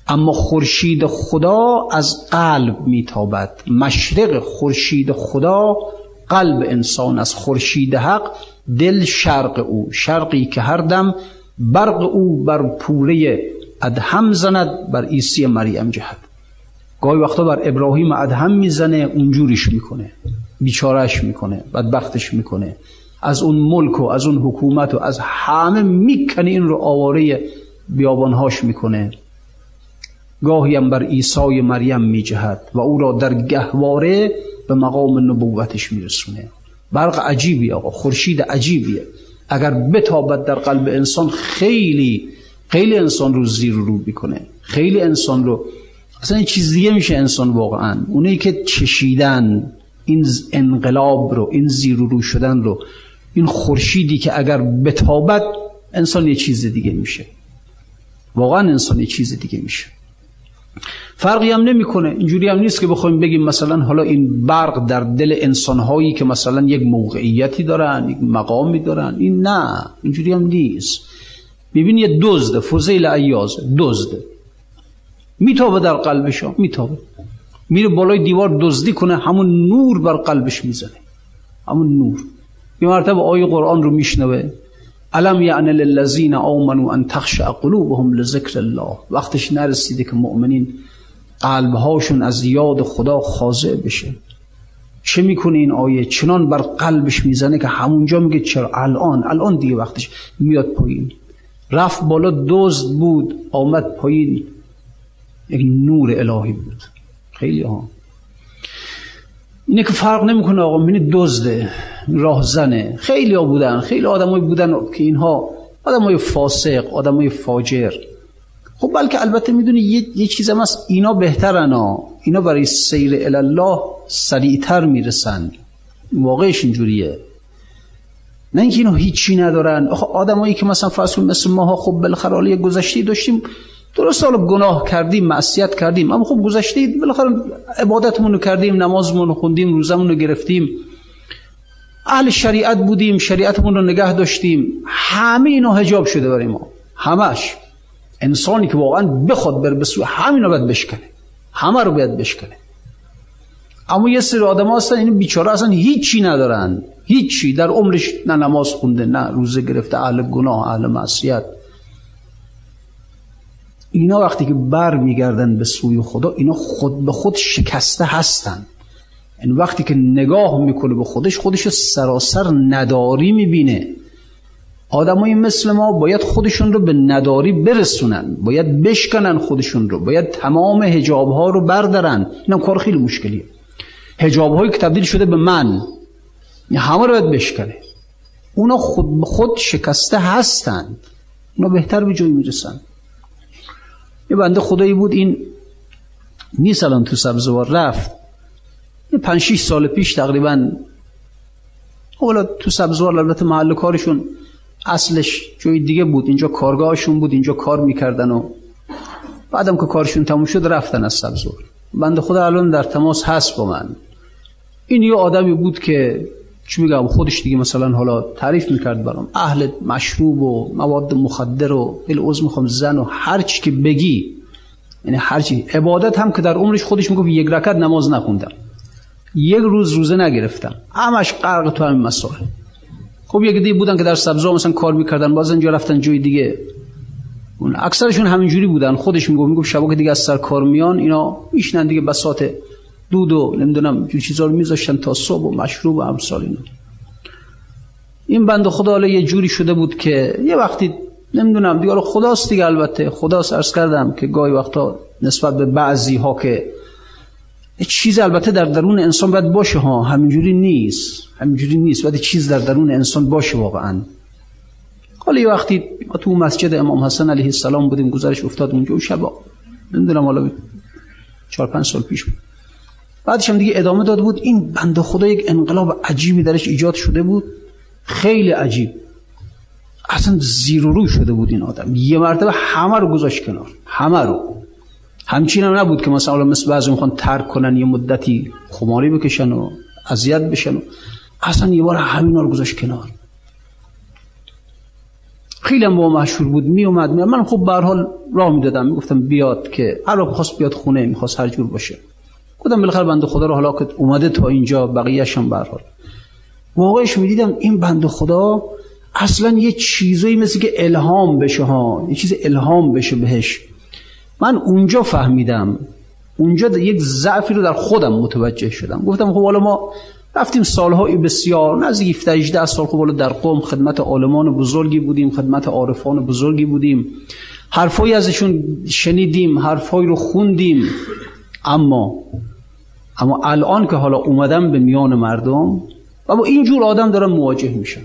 اما خورشید خدا از قلب میتابد. مشرق خورشید خدا قلب انسان از خورشید حق دل شرق او. شرقی که هر دم برق او بر پوره ادهم زند بر عیسی مریم جهد گاهی وقتا بر ابراهیم ادهم می‌زنه اونجوریش می‌کنه. بیچارش می‌کنه بدبختش می‌کنه. از اون ملک و از اون حکومت و از همه می‌کنه این رو آواره بیابانهاش می‌کنه. گاهی هم بر عیسی مریم میجهد و او را در گهواره به مقام نبوتش میرسونه. برق عجیبی آقا خورشید عجیبیه. اگر بتابد در قلب انسان خیلی خیلی انسان رو زیر رو می‌کنه. خیلی انسان رو اصلا این چیز دیگه میشه انسان واقعا. اونایی که چشیدن این انقلاب رو این زیر رو شدن رو این خورشیدی که اگر بتابد انسان یه چیز دیگه میشه. واقعا انسان یه چیز دیگه میشه. فرقی هم نمی‌کنه. اینجوری هم نیست که بخوایم بگیم مثلا حالا این برق در دل انسانهایی که مثلا یک موقعیتی دارن یک مقامی دارن. این نه اینجوری هم نیست. ببین یه دزده فوزیل ایاز دزده میتابه در قلبش میتابه. میره بالای دیوار دزدی کنه همون نور بر قلبش می‌زنه. همون نور. یه مرتبه آیه قرآن رو میشنوه. علم یعنی للذین آمنوا ان تخشع قلوبهم لذکر الله وقتش نرسیده که مؤمنین قلبهاشون از یاد خدا خاضع بشه چه می‌کنه این آیه چنان بر قلبش می‌زنه که همونجا میگه چرا الان الان دیگه وقتش میاد پایین رفت بالا دزد بود آمد پایین یک نور الهی بود خیلی ها اینه که فرق نمی‌کنه آقا. منی دزده راهزنه. خیلی ها بودن. خیلی آدمایی بودن که اینها. آدمای فاسق آدمای فاجر. خب بلکه البته می‌دونی یه, یه چیز هم هست. اینا بهترن ها. اینا برای سیر الله سریعتر می‌رسن. واقعش اینجوریه. نه اینکه اینو هیچی ندارن. آخه آدمایی که مثلا فرض مثل ماها خب بالاخره گذشته داشتیم. درست حالا گناه کردیم معصیت کردیم اما خب گذشته بالاخره عبادتمون رو کردیم نمازمون رو خوندیم روزمون رو گرفتیم. اهل شریعت بودیم شریعتمون رو نگه داشتیم. همه اینا هجاب شده برای ما. همش. انسانی که واقعا بخواد بر بسو همین رو باید بشکنه. همه رو باید بشکنه. اما یه سری آدم هستن این بیچاره اصلا هیچی ندارن. هیچی. در عمرش نه نماز خونده نه روزه گرفته اهل گناه اهل معصیت. اینا وقتی که بر میگردن به سوی خدا اینا خود به خود شکسته هستن. این وقتی که نگاه می‌کنه به خودش خودش سراسر نداری می‌بینه. آدمای مثل ما باید خودشون رو به نداری برسونن باید بشکنن خودشون رو باید تمام هجاب ها رو بردارن. اینم کار خیلی مشکلیه. هجاب هایی که تبدیل شده به من همه رو باید بشکنه. اونا خود به خود شکسته هستند اونا بهتر به جایی می‌رسن. یه بنده خدایی بود این نیست الان تو سبزوار رفت. یه پنج شیش سال پیش تقریبا. حالا تو سبزوار البته محل کارشون اصلش جای دیگه بود. اینجا کارگاهشون بود اینجا کار می‌کردن و بعدم که کارشون تموم شد رفتن از سبزوار بنده خدا الان در تماس هست با من. این یه آدمی بود که چی میگم خودش دیگه مثلا حالا تعریف می‌کرد برام. اهل مشروب و مواد مخدر و العوض می‌خوام زن و هر چی که بگی یعنی هر چی. عبادت هم که در عمرش خودش می‌گفت یک رکعت نماز نخوندم. یک روز روزه نگرفتم. همش غرق تو همین مسائل. خب یک دیگه بودن که در سبزا مثلا کار می‌کردن باز اینجا رفتن جای دیگه. اون اکثرشون همینجوری بودن. خودش می‌گفت می‌گفت شبا که دیگه از سر کار میان اینا میشنن دیگه بساط دود و نمی‌دونم جو چیزا رو میذاشتن تا صبح و مشروب و امثال اینا. این بند خدا حالا یه جوری شده بود که یه وقتی نمی‌دونم دیگه خداست دیگه البته خداست عرض کردم که گاهی وقتا نسبت به بعضی ها که چیز البته در درون انسان باید باشه ها همینجوری نیست همینجوری نیست باید چیز در درون انسان باشه واقعا. حالا یه وقتی تو مسجد امام حسن علیه السلام بودیم گزارش افتاد اونجا و شبا نمی‌دونم حالا چهار پنج سال پیش بود. بعدش هم دیگه ادامه داد بود. این بنده خدا یک انقلاب عجیبی درش ایجاد شده بود. خیلی عجیب. اصلا زیر و روی شده بود این آدم. یه مرتبه همه رو گذاشت کنار. همه رو. همچین هم نبود که مثلا مثل بعضی می‌خوان ترک کنن یه مدتی خماری بکشن و اذیت بشن و اصلا یه بار همین رو گذاشت کنار. خیلی هم با مشهور بود. می اومد. من خب به حال راه می‌دادم. می‌گفتم بیاد که هر خواست بیاد خونه می‌خواست هر جور باشه. گفتم بالاخره بنده خدا رو حالا که اومده تا اینجا بقیه‌اش هم به حال. واقعش می‌دیدم این بنده خدا اصلا یه چیزایی مثل که الهام بشه ها یه چیز الهام بشه بهش. من اونجا فهمیدم اونجا یک ضعفی رو در خودم متوجه شدم. گفتم خب حالا ما رفتیم سالهای بسیار نزدیک 17 18 سال خب حالا در قوم خدمت عالمان بزرگی بودیم خدمت عارفان بزرگی بودیم. حرفایی ازشون شنیدیم حرفایی رو خوندیم. اما اما الان که حالا اومدم به میان مردم و با اینجور آدم دارم مواجه میشم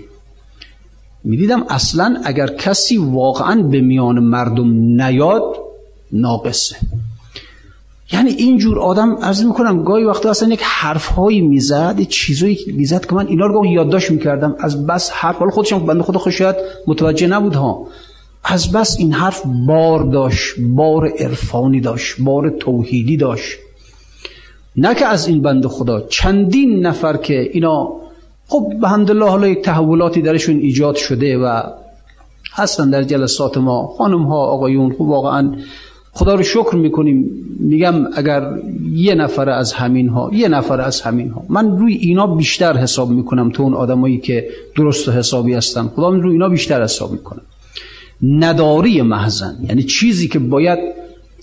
می‌دیدم اصلا اگر کسی واقعا به میان مردم نیاد ناقصه. یعنی اینجور آدم عرض می‌کنم گاهی وقتا اصلا یک حرفهایی می‌زد چیزایی می‌زد که من اینا رو گاهی یادداشت می‌کردم. از بس حرف حالا خودشم بنده خدا خوشیت متوجه نبود ها. از بس این حرف بار داشت بار عرفانی داشت بار توحیدی داشت. نه که از این بند خدا چندین نفر که اینا خب به حمدالله حالا یک تحولاتی درشون ایجاد شده و هستن در جلسات ما. خانم ها آقایون خب واقعا خدا رو شکر می‌کنیم. میگم اگر یه نفر از همین ها یه نفر از همین ها من روی اینا بیشتر حساب می‌کنم تو اون آدمایی که درست و حسابی هستن. خدا من روی اینا بیشتر حساب می‌کنم نداری محزن یعنی چیزی که باید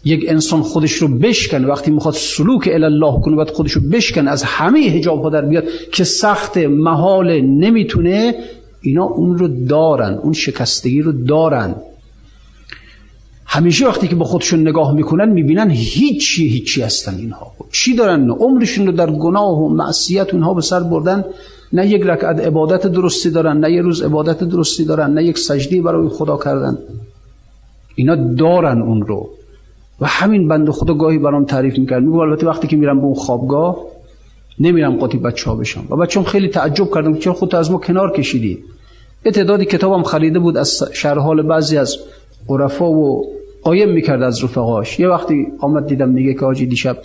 یک انسان خودش رو بشکن وقتی می‌خواد سلوک الله کنه باید خودش رو بشکن از همه حجاب ها در بیاد که سخت محال نمی‌تونه اینا اون رو دارن اون شکستگی رو دارن. همیشه وقتی که به خودشون نگاه می‌کنن می‌بینن هیچی هیچی هستن اینها. چی دارن؟ عمرشون رو در گناه و معصیت اونها به سر بردن. نه یک رکعت عبادت درستی دارن نه یک روز عبادت درستی دارن نه یک سجدی برای خدا کردن. اینا دارن اون رو. و همین بند خدا گاهی برام تعریف می‌کرد. میگو البته وقتی که میرم به اون خوابگاه نمیرم قاطی بچه ها بشم. و بچه هم خیلی تعجب کردم چرا خودت از ما کنار کشیدی؟ یه تعدادی کتابم خریده بود از حال بعضی از عرفا و قایم می‌کرد از رفقاش. یه وقتی آمد دیدم میگه که آجی دیشب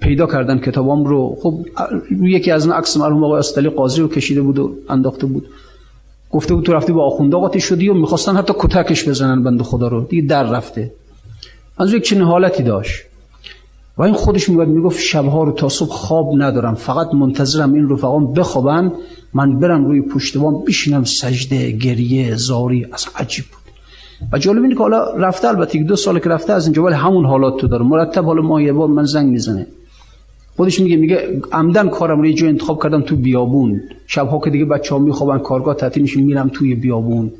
پیدا کردن کتابام رو. خب یکی از اون عکس مرحوم آقای استلی قاضی رو کشیده بود و انداخته بود. گفته بود تو رفتی با آخونده قاطی شدی و می‌خواستن حتی کتکش بزنن بند خدا رو. دیگه در رفته. از یک چنین حالتی داشت. و این خودش می‌گفت می‌گفت شبها رو تا صبح خواب ندارم فقط منتظرم این رفقام بخوابن من برم روی پشتوان بشینم سجده گریه زاری از عجیب بود. و جالب اینه که حالا رفته البته دو سال که رفته از اینجا ولی همون حالات تو داره. مرتب حالا ما یه بار من زنگ می‌زنه. خودش میگه میگه عمدن کارم رو یه جای انتخاب کردم تو بیابون. شبها که دیگه بچه ها میخوابن کارگاه تعطیل میشه میرم توی بیابون.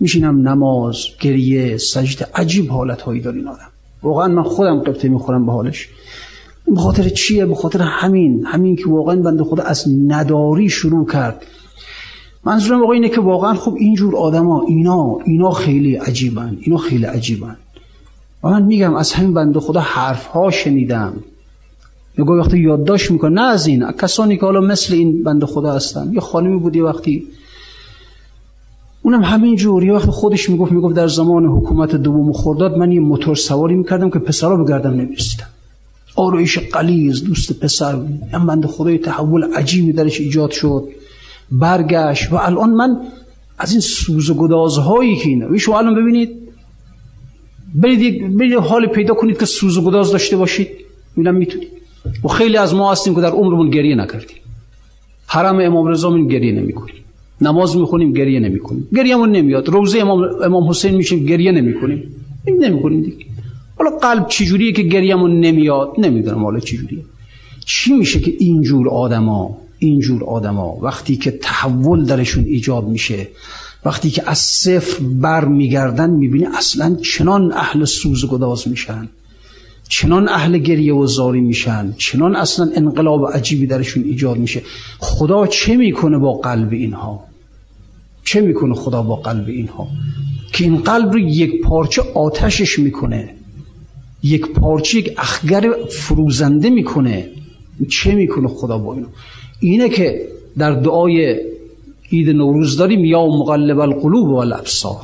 میشینم نماز گریه سجده. عجیب حالت هایی داره این آدم. واقعا من خودم قبطه می‌خورم به حالش. به خاطر چیه؟ به خاطر همین. همین که واقعا بنده خدا از نداری شروع کرد. منظورم آقا اینه که واقعا خب اینجور آدما اینا اینا خیلی عجیبن. اینا خیلی عجیبن. و من میگم از همین بنده خدا حرف ها شنیدم. نگاه وقتی یادداشت می‌کنه نه از این. کسانی که حالا مثل این بنده خدا هستن. یه خانمی بود یه وقتی اونم همین جور یه وقت خودش می‌گفت می‌گفت در زمان حکومت دوم خرداد من یه موتور سواری می‌کردم که پسرا به گردم نمی‌رسیدم. آرایش قلیز دوست پسر هم بنده خدای تحول عجیبی درش ایجاد شد. برگشت و الان من از این سوز و گدازهایی که اینه شما الان ببینید. برید, برید حال پیدا کنید که سوز و گداز داشته باشید. می‌دونم می‌تونید. و خیلی از ما هستیم که در عمرمون گریه نکردیم. حرم امام رضا من گریه نمی‌کنیم. نماز می‌خونیم گریه نمی‌کنیم. گریهمون نمیاد. روزه امام, امام حسین میشیم گریه نمی‌کنیم. نمی‌کنیم دیگه. حالا قلب چجوریه که گریهمون نمیاد؟ نمی‌دونم حالا چجوریه. چی میشه که اینجور آدما اینجور آدما وقتی که تحول درشون ایجاد میشه وقتی که از صفر بر میگردن می‌بینی اصلا چنان اهل سوز گداز میشن. چنان اهل گریه و زاری میشن. چنان اصلا انقلاب عجیبی درشون ایجاد میشه. خدا چه می‌کنه با قلب اینها؟ چه می‌کنه خدا با قلب اینها؟ که این قلب رو یک پارچه آتشش می‌کنه. یک پارچه یک اخگر فروزنده می‌کنه. چه می‌کنه خدا با اینو اینه که در دعای عید نوروز داریم یا مقلب القلوب و الابصار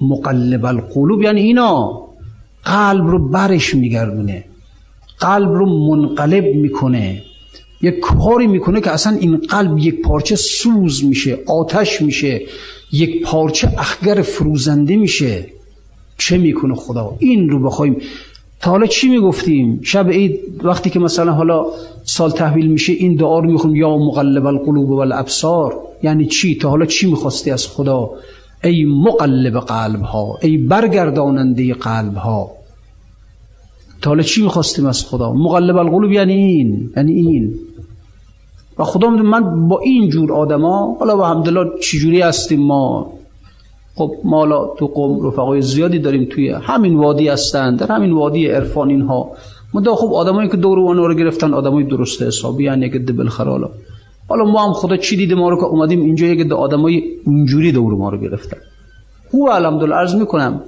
مقلب القلوب یعنی اینا. قلب رو برش میگردونه. قلب رو منقلب می‌کنه. یک کاری می‌کنه که اصلا این قلب یک پارچه سوز میشه آتش میشه یک پارچه اخگر فروزنده میشه. چه می‌کنه خدا؟ این رو بخوایم. تا حالا چی می‌گفتیم؟ شب عید وقتی که مثلا حالا سال تحویل میشه این دعا رو می‌خونیم یا مقلب القلوب و الابصار یعنی چی؟ تا حالا چی می‌خواستی از خدا؟ ای مقلب قلب ها ای برگرداننده قلب ها تا حالا چی می‌خواستیم از خدا؟ مقلب القلوب یعنی این یعنی این. و خدا من با این جور آدما حالا با الحمدلله چجوری هستیم ما؟ خب ما تو قوم رفقای زیادی داریم توی همین وادی هستن در همین وادی عرفان اینها. مدا خب آدمایی که دور اونها رو گرفتن آدمای درست حسابی یعنی که دبل خرالا حالا. ما هم خدا چی دیده ما رو که اومدیم اینجا یک آدمای اونجوری دور ما رو گرفتن. خوب الحمدلله عرض می‌کنم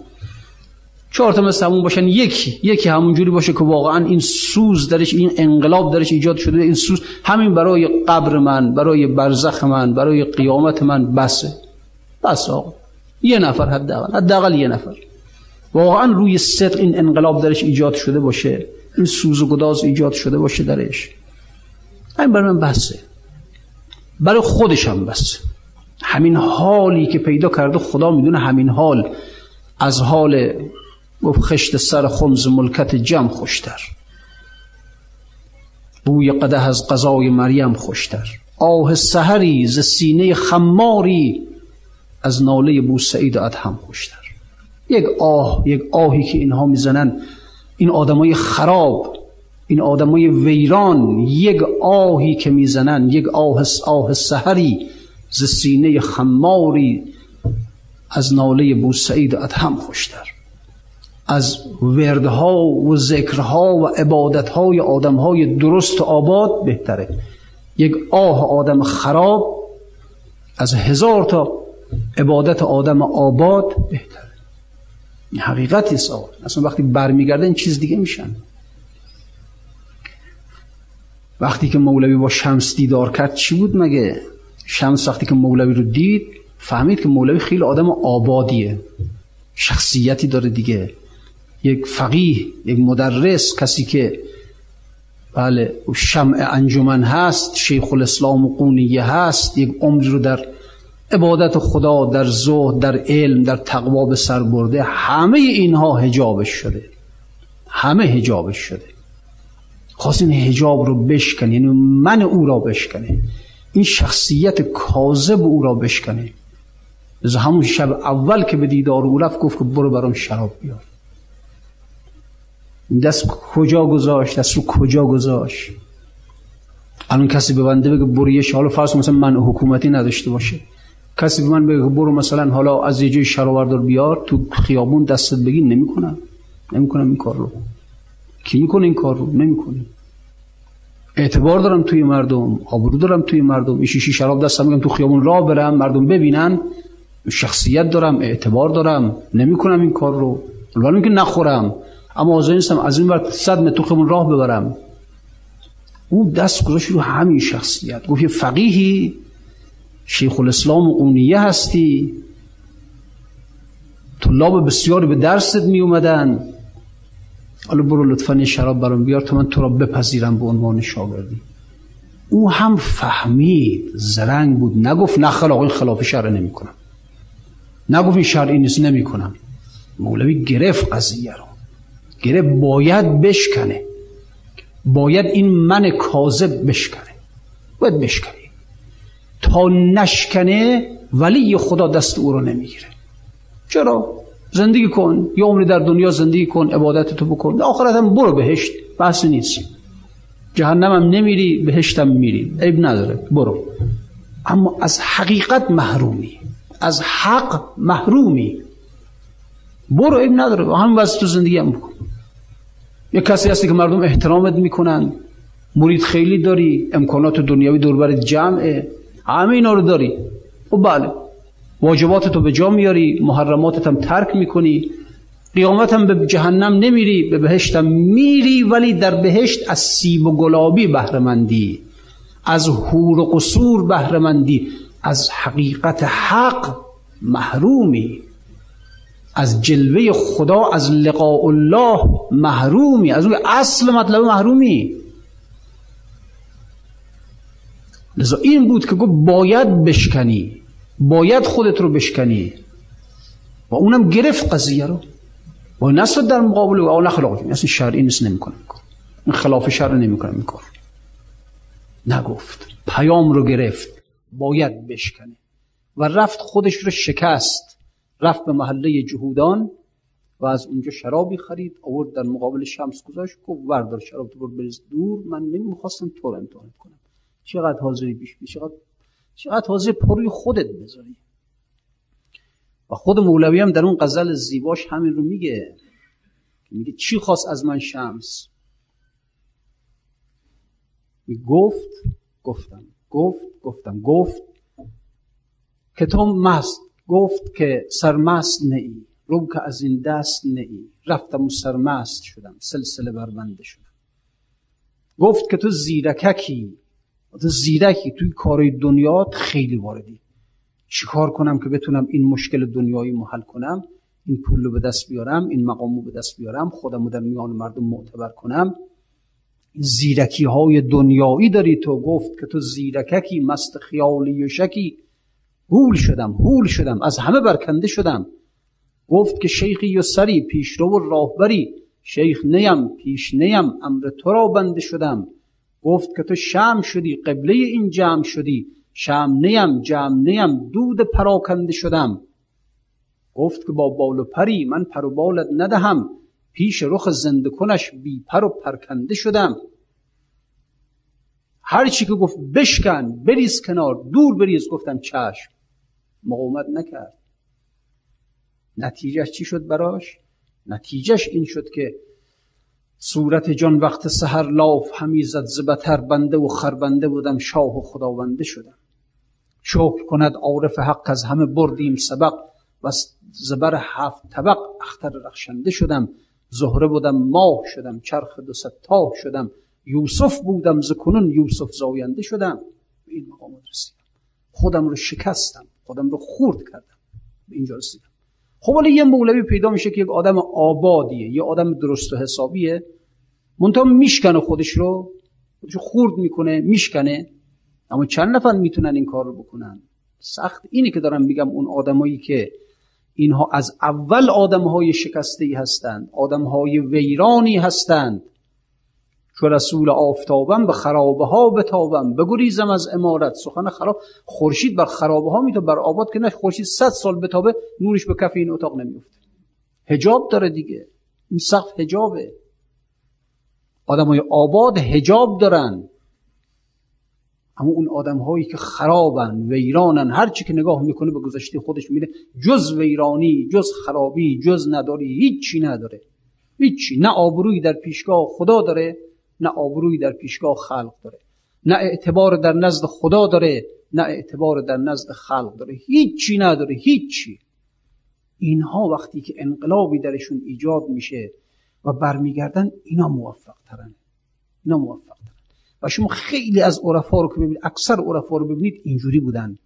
چهار تا مثل همون باشن یکی یکی همونجوری باشه که واقعا این سوز درش این انقلاب درش ایجاد شده این سوز همین برای قبر من برای برزخ من برای قیامت من بسه. بس آقا. یه نفر حداقل حداقل یه نفر. واقعا روی صدق این انقلاب درش ایجاد شده باشه این سوز و گداز ایجاد شده باشه درش. همین برای من بسه. برای خودش هم بسه. همین حالی که پیدا کرده خدا می‌دونه همین حال از حال گفت خشت سر خمز ملکت جمع خوشتر. بوی قده از قضای مریم خوشتر. آه سهری ز سینه خماری از ناله بو سعید ادهم خوشتر. یک آه یک آهی که اینها می‌زنن این آدمای خراب این آدمای ویران یک آهی که می‌زنن یک آه آه سحری ز سینه خماری از ناله بو سعید ادهم خوشتر. از وردها و ذکرها و عبادتهای آدمهای درست و آباد بهتره. یک آه آدم خراب از هزار تا عبادت آدم آباد بهتره. این حقیقتی است اصلا وقتی برمیگرده این چیز دیگه میشن. وقتی که مولوی با شمس دیدار کرد چی بود مگه؟ شمس وقتی که مولوی رو دید فهمید که مولوی خیلی آدم آبادیه. شخصیتی داره دیگه. یک فقیه یک مدرس کسی که بله شمع انجمن هست شیخ الاسلام و قونیه هست یک عمر رو در عبادت خدا در زهد در علم در تقوا به سر برده همه اینها هجابش شده. همه هجابش شده. خواست این هجاب رو بشکنه یعنی من او را بشکنه. این شخصیت کاذب او را بشکنه. از همون شب اول که به دیدار او رفت گفت که برو برام شراب بیار. دست کجا گذاشت؟ دست رو کجا گذاشت؟ الان کسی به بنده بگه برو یه حالا فرض مثلا من حکومتی نداشته باشه. کسی به من بگه برو مثلا حالا از یه جای شرابردار بیار تو خیابون دستت بگی نمی‌کنم. نمی‌کنم این کار رو. کی می‌کنه این کار رو؟ نمی‌کنه. اعتبار دارم توی مردم آبرو دارم توی مردم. این شیشی شراب دستم میگم تو خیابون راه برم مردم ببینن. شخصیت دارم اعتبار دارم. نمی‌کنم این کار رو. ولی که نخورم. اما حاضر نیستم از این وقت صد خیابون راه ببرم. او دست گذاشت رو همین شخصیت. گفت یه فقیهی شیخ الاسلام قونیه هستی. طلاب بسیاری به درست می اومدن حالا برو لطفا شراب برام بیار تا من تو را بپذیرم به عنوان شاگردی. او هم فهمید. زرنگ بود. نگفت نخل آقای خلاف شرع نمی کنم نگفت این شرعی نیست نمی کنم مولوی گرفت قضیه رو. گرفت باید بشکنه. باید این من کاذب بشکنه. باید بشکنه. تا نشکنه ولی خدا دست او رو نمی‌گیره. چرا؟ زندگی کن. یه عمری در دنیا زندگی کن. عبادت تو بکن. آخرت هم برو بهشت. بحث نیست. جهنم هم نمیری بهشتم میری. عیب نداره. برو. اما از حقیقت محرومی. از حق محرومی. برو عیب نداره. هم واسه تو زندگی هم بکن. یه کسی هستی که مردم احترامت می‌کنن. مرید خیلی داری امکانات دنیاوی دوربر جمعه. همه اینا رو داری. خب بله. واجبات تو به جا میاری محرماتت هم ترک می‌کنی. قیامت هم به جهنم نمیری به بهشت هم میری ولی در بهشت از سیب و گلابی بهرمندی از حور و قصور بهرمندی از حقیقت حق محرومی. از جلوه خدا از لقاء الله محرومی از اون اصل مطلب محرومی. لذا این بود که گفت باید بشکنی باید خودت رو بشکنی. و اونم گرفت قضیه رو. با نصد در مقابل او نه خلاف اصلا شرعی نیست نمی‌کنه این خلاف شرع نمی‌کنه کار. نگفت. پیام رو گرفت. باید بشکنه. و رفت خودش رو شکست. رفت به محله جهودان و از اونجا شرابی خرید آورد در مقابل شمس گذاشت گفت وردار شراب تو بریز دور من نمی‌خواستم تو رو امتحان کنم. چقدر حاضری بیش بیش چقدر چقدر حاضر پروی خودت بذاری. و خود مولوی هم در اون غزل زیباش همین رو میگه. میگه چی خواست از من شمس؟ گفت گفتم گفت گفتم گفت که تو مست. گفت که سرمست نئی رو که از این دست نئی. رفتم و سرمست شدم سلسله بربنده شدم. گفت که تو زیرککی تو زیرکی توی کارهای دنیا خیلی واردی. چیکار کنم که بتونم این مشکل دنیایی محل کنم؟ این پول رو به دست بیارم این مقام رو به دست بیارم خودم رو در میان مردم معتبر کنم؟ زیرکی های دنیایی داری تو. گفت که تو زیرککی مست خیالی و شکی. هول شدم هول شدم از همه برکنده شدم. گفت که شیخی و سری پیشرو و راهبری. شیخ نیم پیش نیم امر تو را بنده شدم. گفت که تو شم شدی قبله این جمع شدی. شم نیم جمع نیم دود پراکنده شدم. گفت که با بال و پری من پر و بالت ندهم. پیش رخ زنده کنش بی پر و پرکنده شدم. هر چی که گفت بشکن بریز کنار دور بریز گفتم چشم. مقاومت نکرد. نتیجهش چی شد براش؟ نتیجهش این شد که صورت جان وقت سهر لاف همی زد زبتر بنده و خربنده بودم شاه و خداونده شدم. شکر کند عارف حق از همه بردیم سبق و زبر هفت طبق اختر رخشنده شدم. زهره بودم ماه شدم چرخ دو تاه شدم. یوسف بودم زکنون یوسف زاینده شدم. این مقام رسیدم. خودم رو شکستم. خودم رو خورد کردم. به اینجا رسیدم. خب حالا یه مولوی پیدا میشه که یک آدم آبادیه یه آدم درست و حسابیه. منتها میشکنه خودش رو خودش خورد می‌کنه میشکنه. اما چند نفر می‌تونن این کار رو بکنن؟ سخت. اینه که دارم میگم اون آدمایی که اینها از اول آدمهای شکسته ای هستند آدمهای ویرانی هستند. چو رسول آفتابم به خرابه ها بتابم. بگریزم از امارت. سخن خراب. خورشید بر خرابه ها می‌تونه بر آباد که نه خورشید صد سال بتابه. نورش به کف این اتاق نمیفته هجاب داره دیگه. این سقف هجابه آدم های آباد هجاب دارن. اما اون آدم هایی که خرابن ویرانن هر چی که نگاه می‌کنه به گذشته خودش میره جز ویرانی جز خرابی جز نداری هیچی نداره. هیچی. نه آبرویی در پیشگاه خدا داره. نه آبروی در پیشگاه خلق داره نه اعتبار در نزد خدا داره نه اعتبار در نزد خلق داره هیچی نداره هیچی. اینها وقتی که انقلابی درشون ایجاد میشه و برمیگردن اینا موفق ترن اینا موفق ترن و شما خیلی از عرفا رو که ببینید اکثر عرفا رو ببینید اینجوری بودن.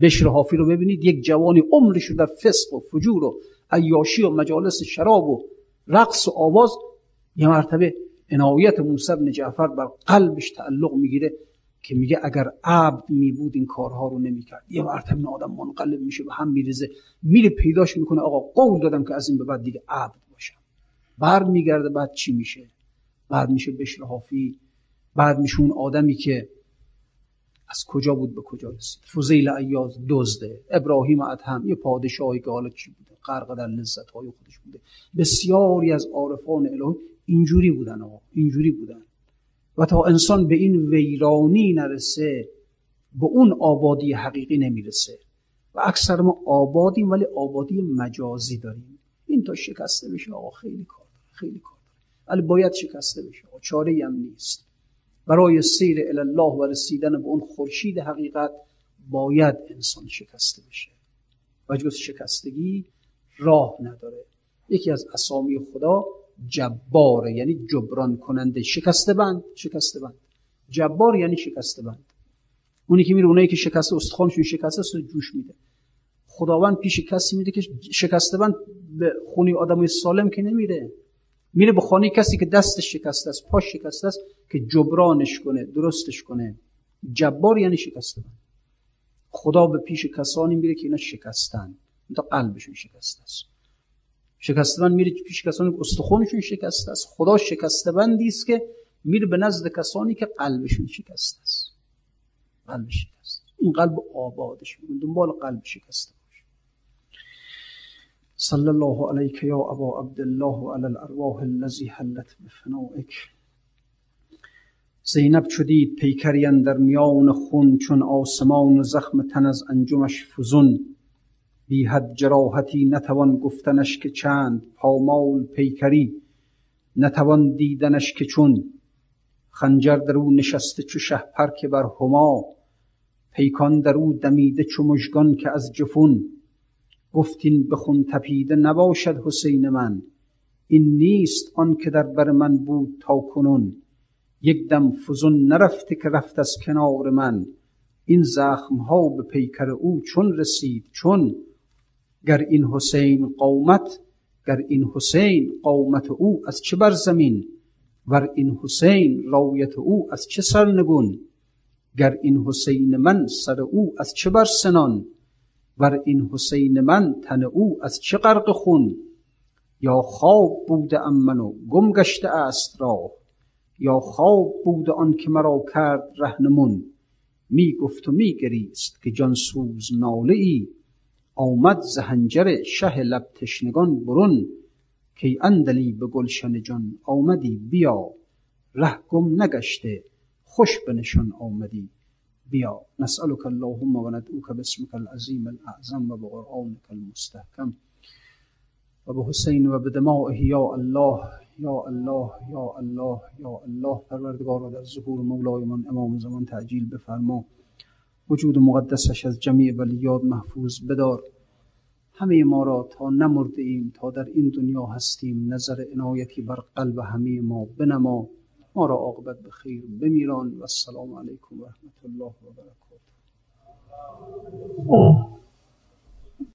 بشر حافی رو ببینید یک جوانی عمرش رو در فسق و فجور و عیاشی و مجالس شراب و رقص و آواز یه مرتبه عنایت موسی بن جعفر بر قلبش تعلق می‌گیره که میگه اگر عبد می بود این کارها رو نمی‌کرد. یه مرتبه این آدم منقلب میشه و هم میریزه میره پیداش می‌کنه. آقا قول دادم که از این به بعد دیگه عبد باشم. بر میگرده بعد چی میشه؟ بعد میشه بشر حافی. بعد میشه اون آدمی که از کجا بود به کجا رسید. فوزیل ایاز دزده ابراهیم ادهم یه پادشاهی که حالا چی بوده؟ غرق در لذت های خودش بوده. بسیاری از عارفان الهی اینجوری بودن آقا اینجوری بودن. و تا انسان به این ویرانی نرسه به اون آبادی حقیقی نمی‌رسه. و اکثر ما آبادیم ولی آبادی مجازی داریم. این تا شکسته بشه آقا خیلی کار خیلی کار ولی باید شکسته بشه آقا چاره هم نیست. برای سیر الله و رسیدن به اون خورشید حقیقت باید انسان شکسته بشه. و جز شکستگی راه نداره. یکی از اسامی خدا جباره یعنی جبران کننده شکسته بند شکسته بند. جبار یعنی شکسته بند. اونی که میره اونایی که شکسته استخوانشون شکسته است جوش میده. خداوند پیش کسی میده که شکسته بند به خونی آدمای سالم که نمیره. میره به خانه کسی که دستش شکسته است پاش شکسته است که جبرانش کنه درستش کنه. جبار یعنی شکسته بند. خدا به پیش کسانی میره که اینا شکستن. تا قلبشون شکسته است. شکسته بند میره پیش کسانی که استخونشون شکسته است. خدا شکسته بندی است که میره به نزد کسانی که قلبشون شکسته است. قلب شکسته این قلب آبادش دنبال قلب شکسته صلی الله علیک یا ابا عبدالله و علی الارواح الذی حلت بفنائک زینب چدید پیکری در میان خون چون آسمان زخم تن از انجمش فزون. بی حد جراحتی نتوان گفتنش که چند پامال پیکری نتوان دیدنش که چون. خنجر در او نشسته چو شهپر که بر هما پیکان در او دمیده چو مژگان که از جفون. گفتین به خون تپیده نباشد حسین من این نیست آن که در بر من بود تا کنون. یک دم فزون نرفته که رفت از کنار من این زخم ها به پیکر او چون رسید چون. گر این حسین قومت گر این حسین قومت او از چه بر زمین؟ ور این حسین رایت او از چه سرنگون گر این حسین من سر او از چه بر سنان؟ ور این حسین من تن او از چه غرق خون؟ یا خواب بوده ام منو گم گشته است راه یا خواب بوده آن که مرا کرد رهنمون؟ می گفت و می گریست که جان سوز ناله ای آمد زهنجر شه لب تشنگان برون کی اندلی به گلشن جان آمدی بیا. ره گم نگشته خوش به نشان آمدی. بیا. نسألك اللهم و ندعوك باسمك العظیم الاعظم و بقرآنك المستحکم. و به حسین و به دمائه یا الله یا الله یا الله یا الله. پروردگار در ظهور مولایمان امام زمان تعجیل بفرما. وجود مقدسش از جمیع ولیات محفوظ بدار. همه ما را تا نمرده ایم تا در این دنیا هستیم. نظر عنایتی بر قلب همه ما بنما. ما را عاقبت به خیر بمیران. و السلام علیکم و رحمت الله و برکاته.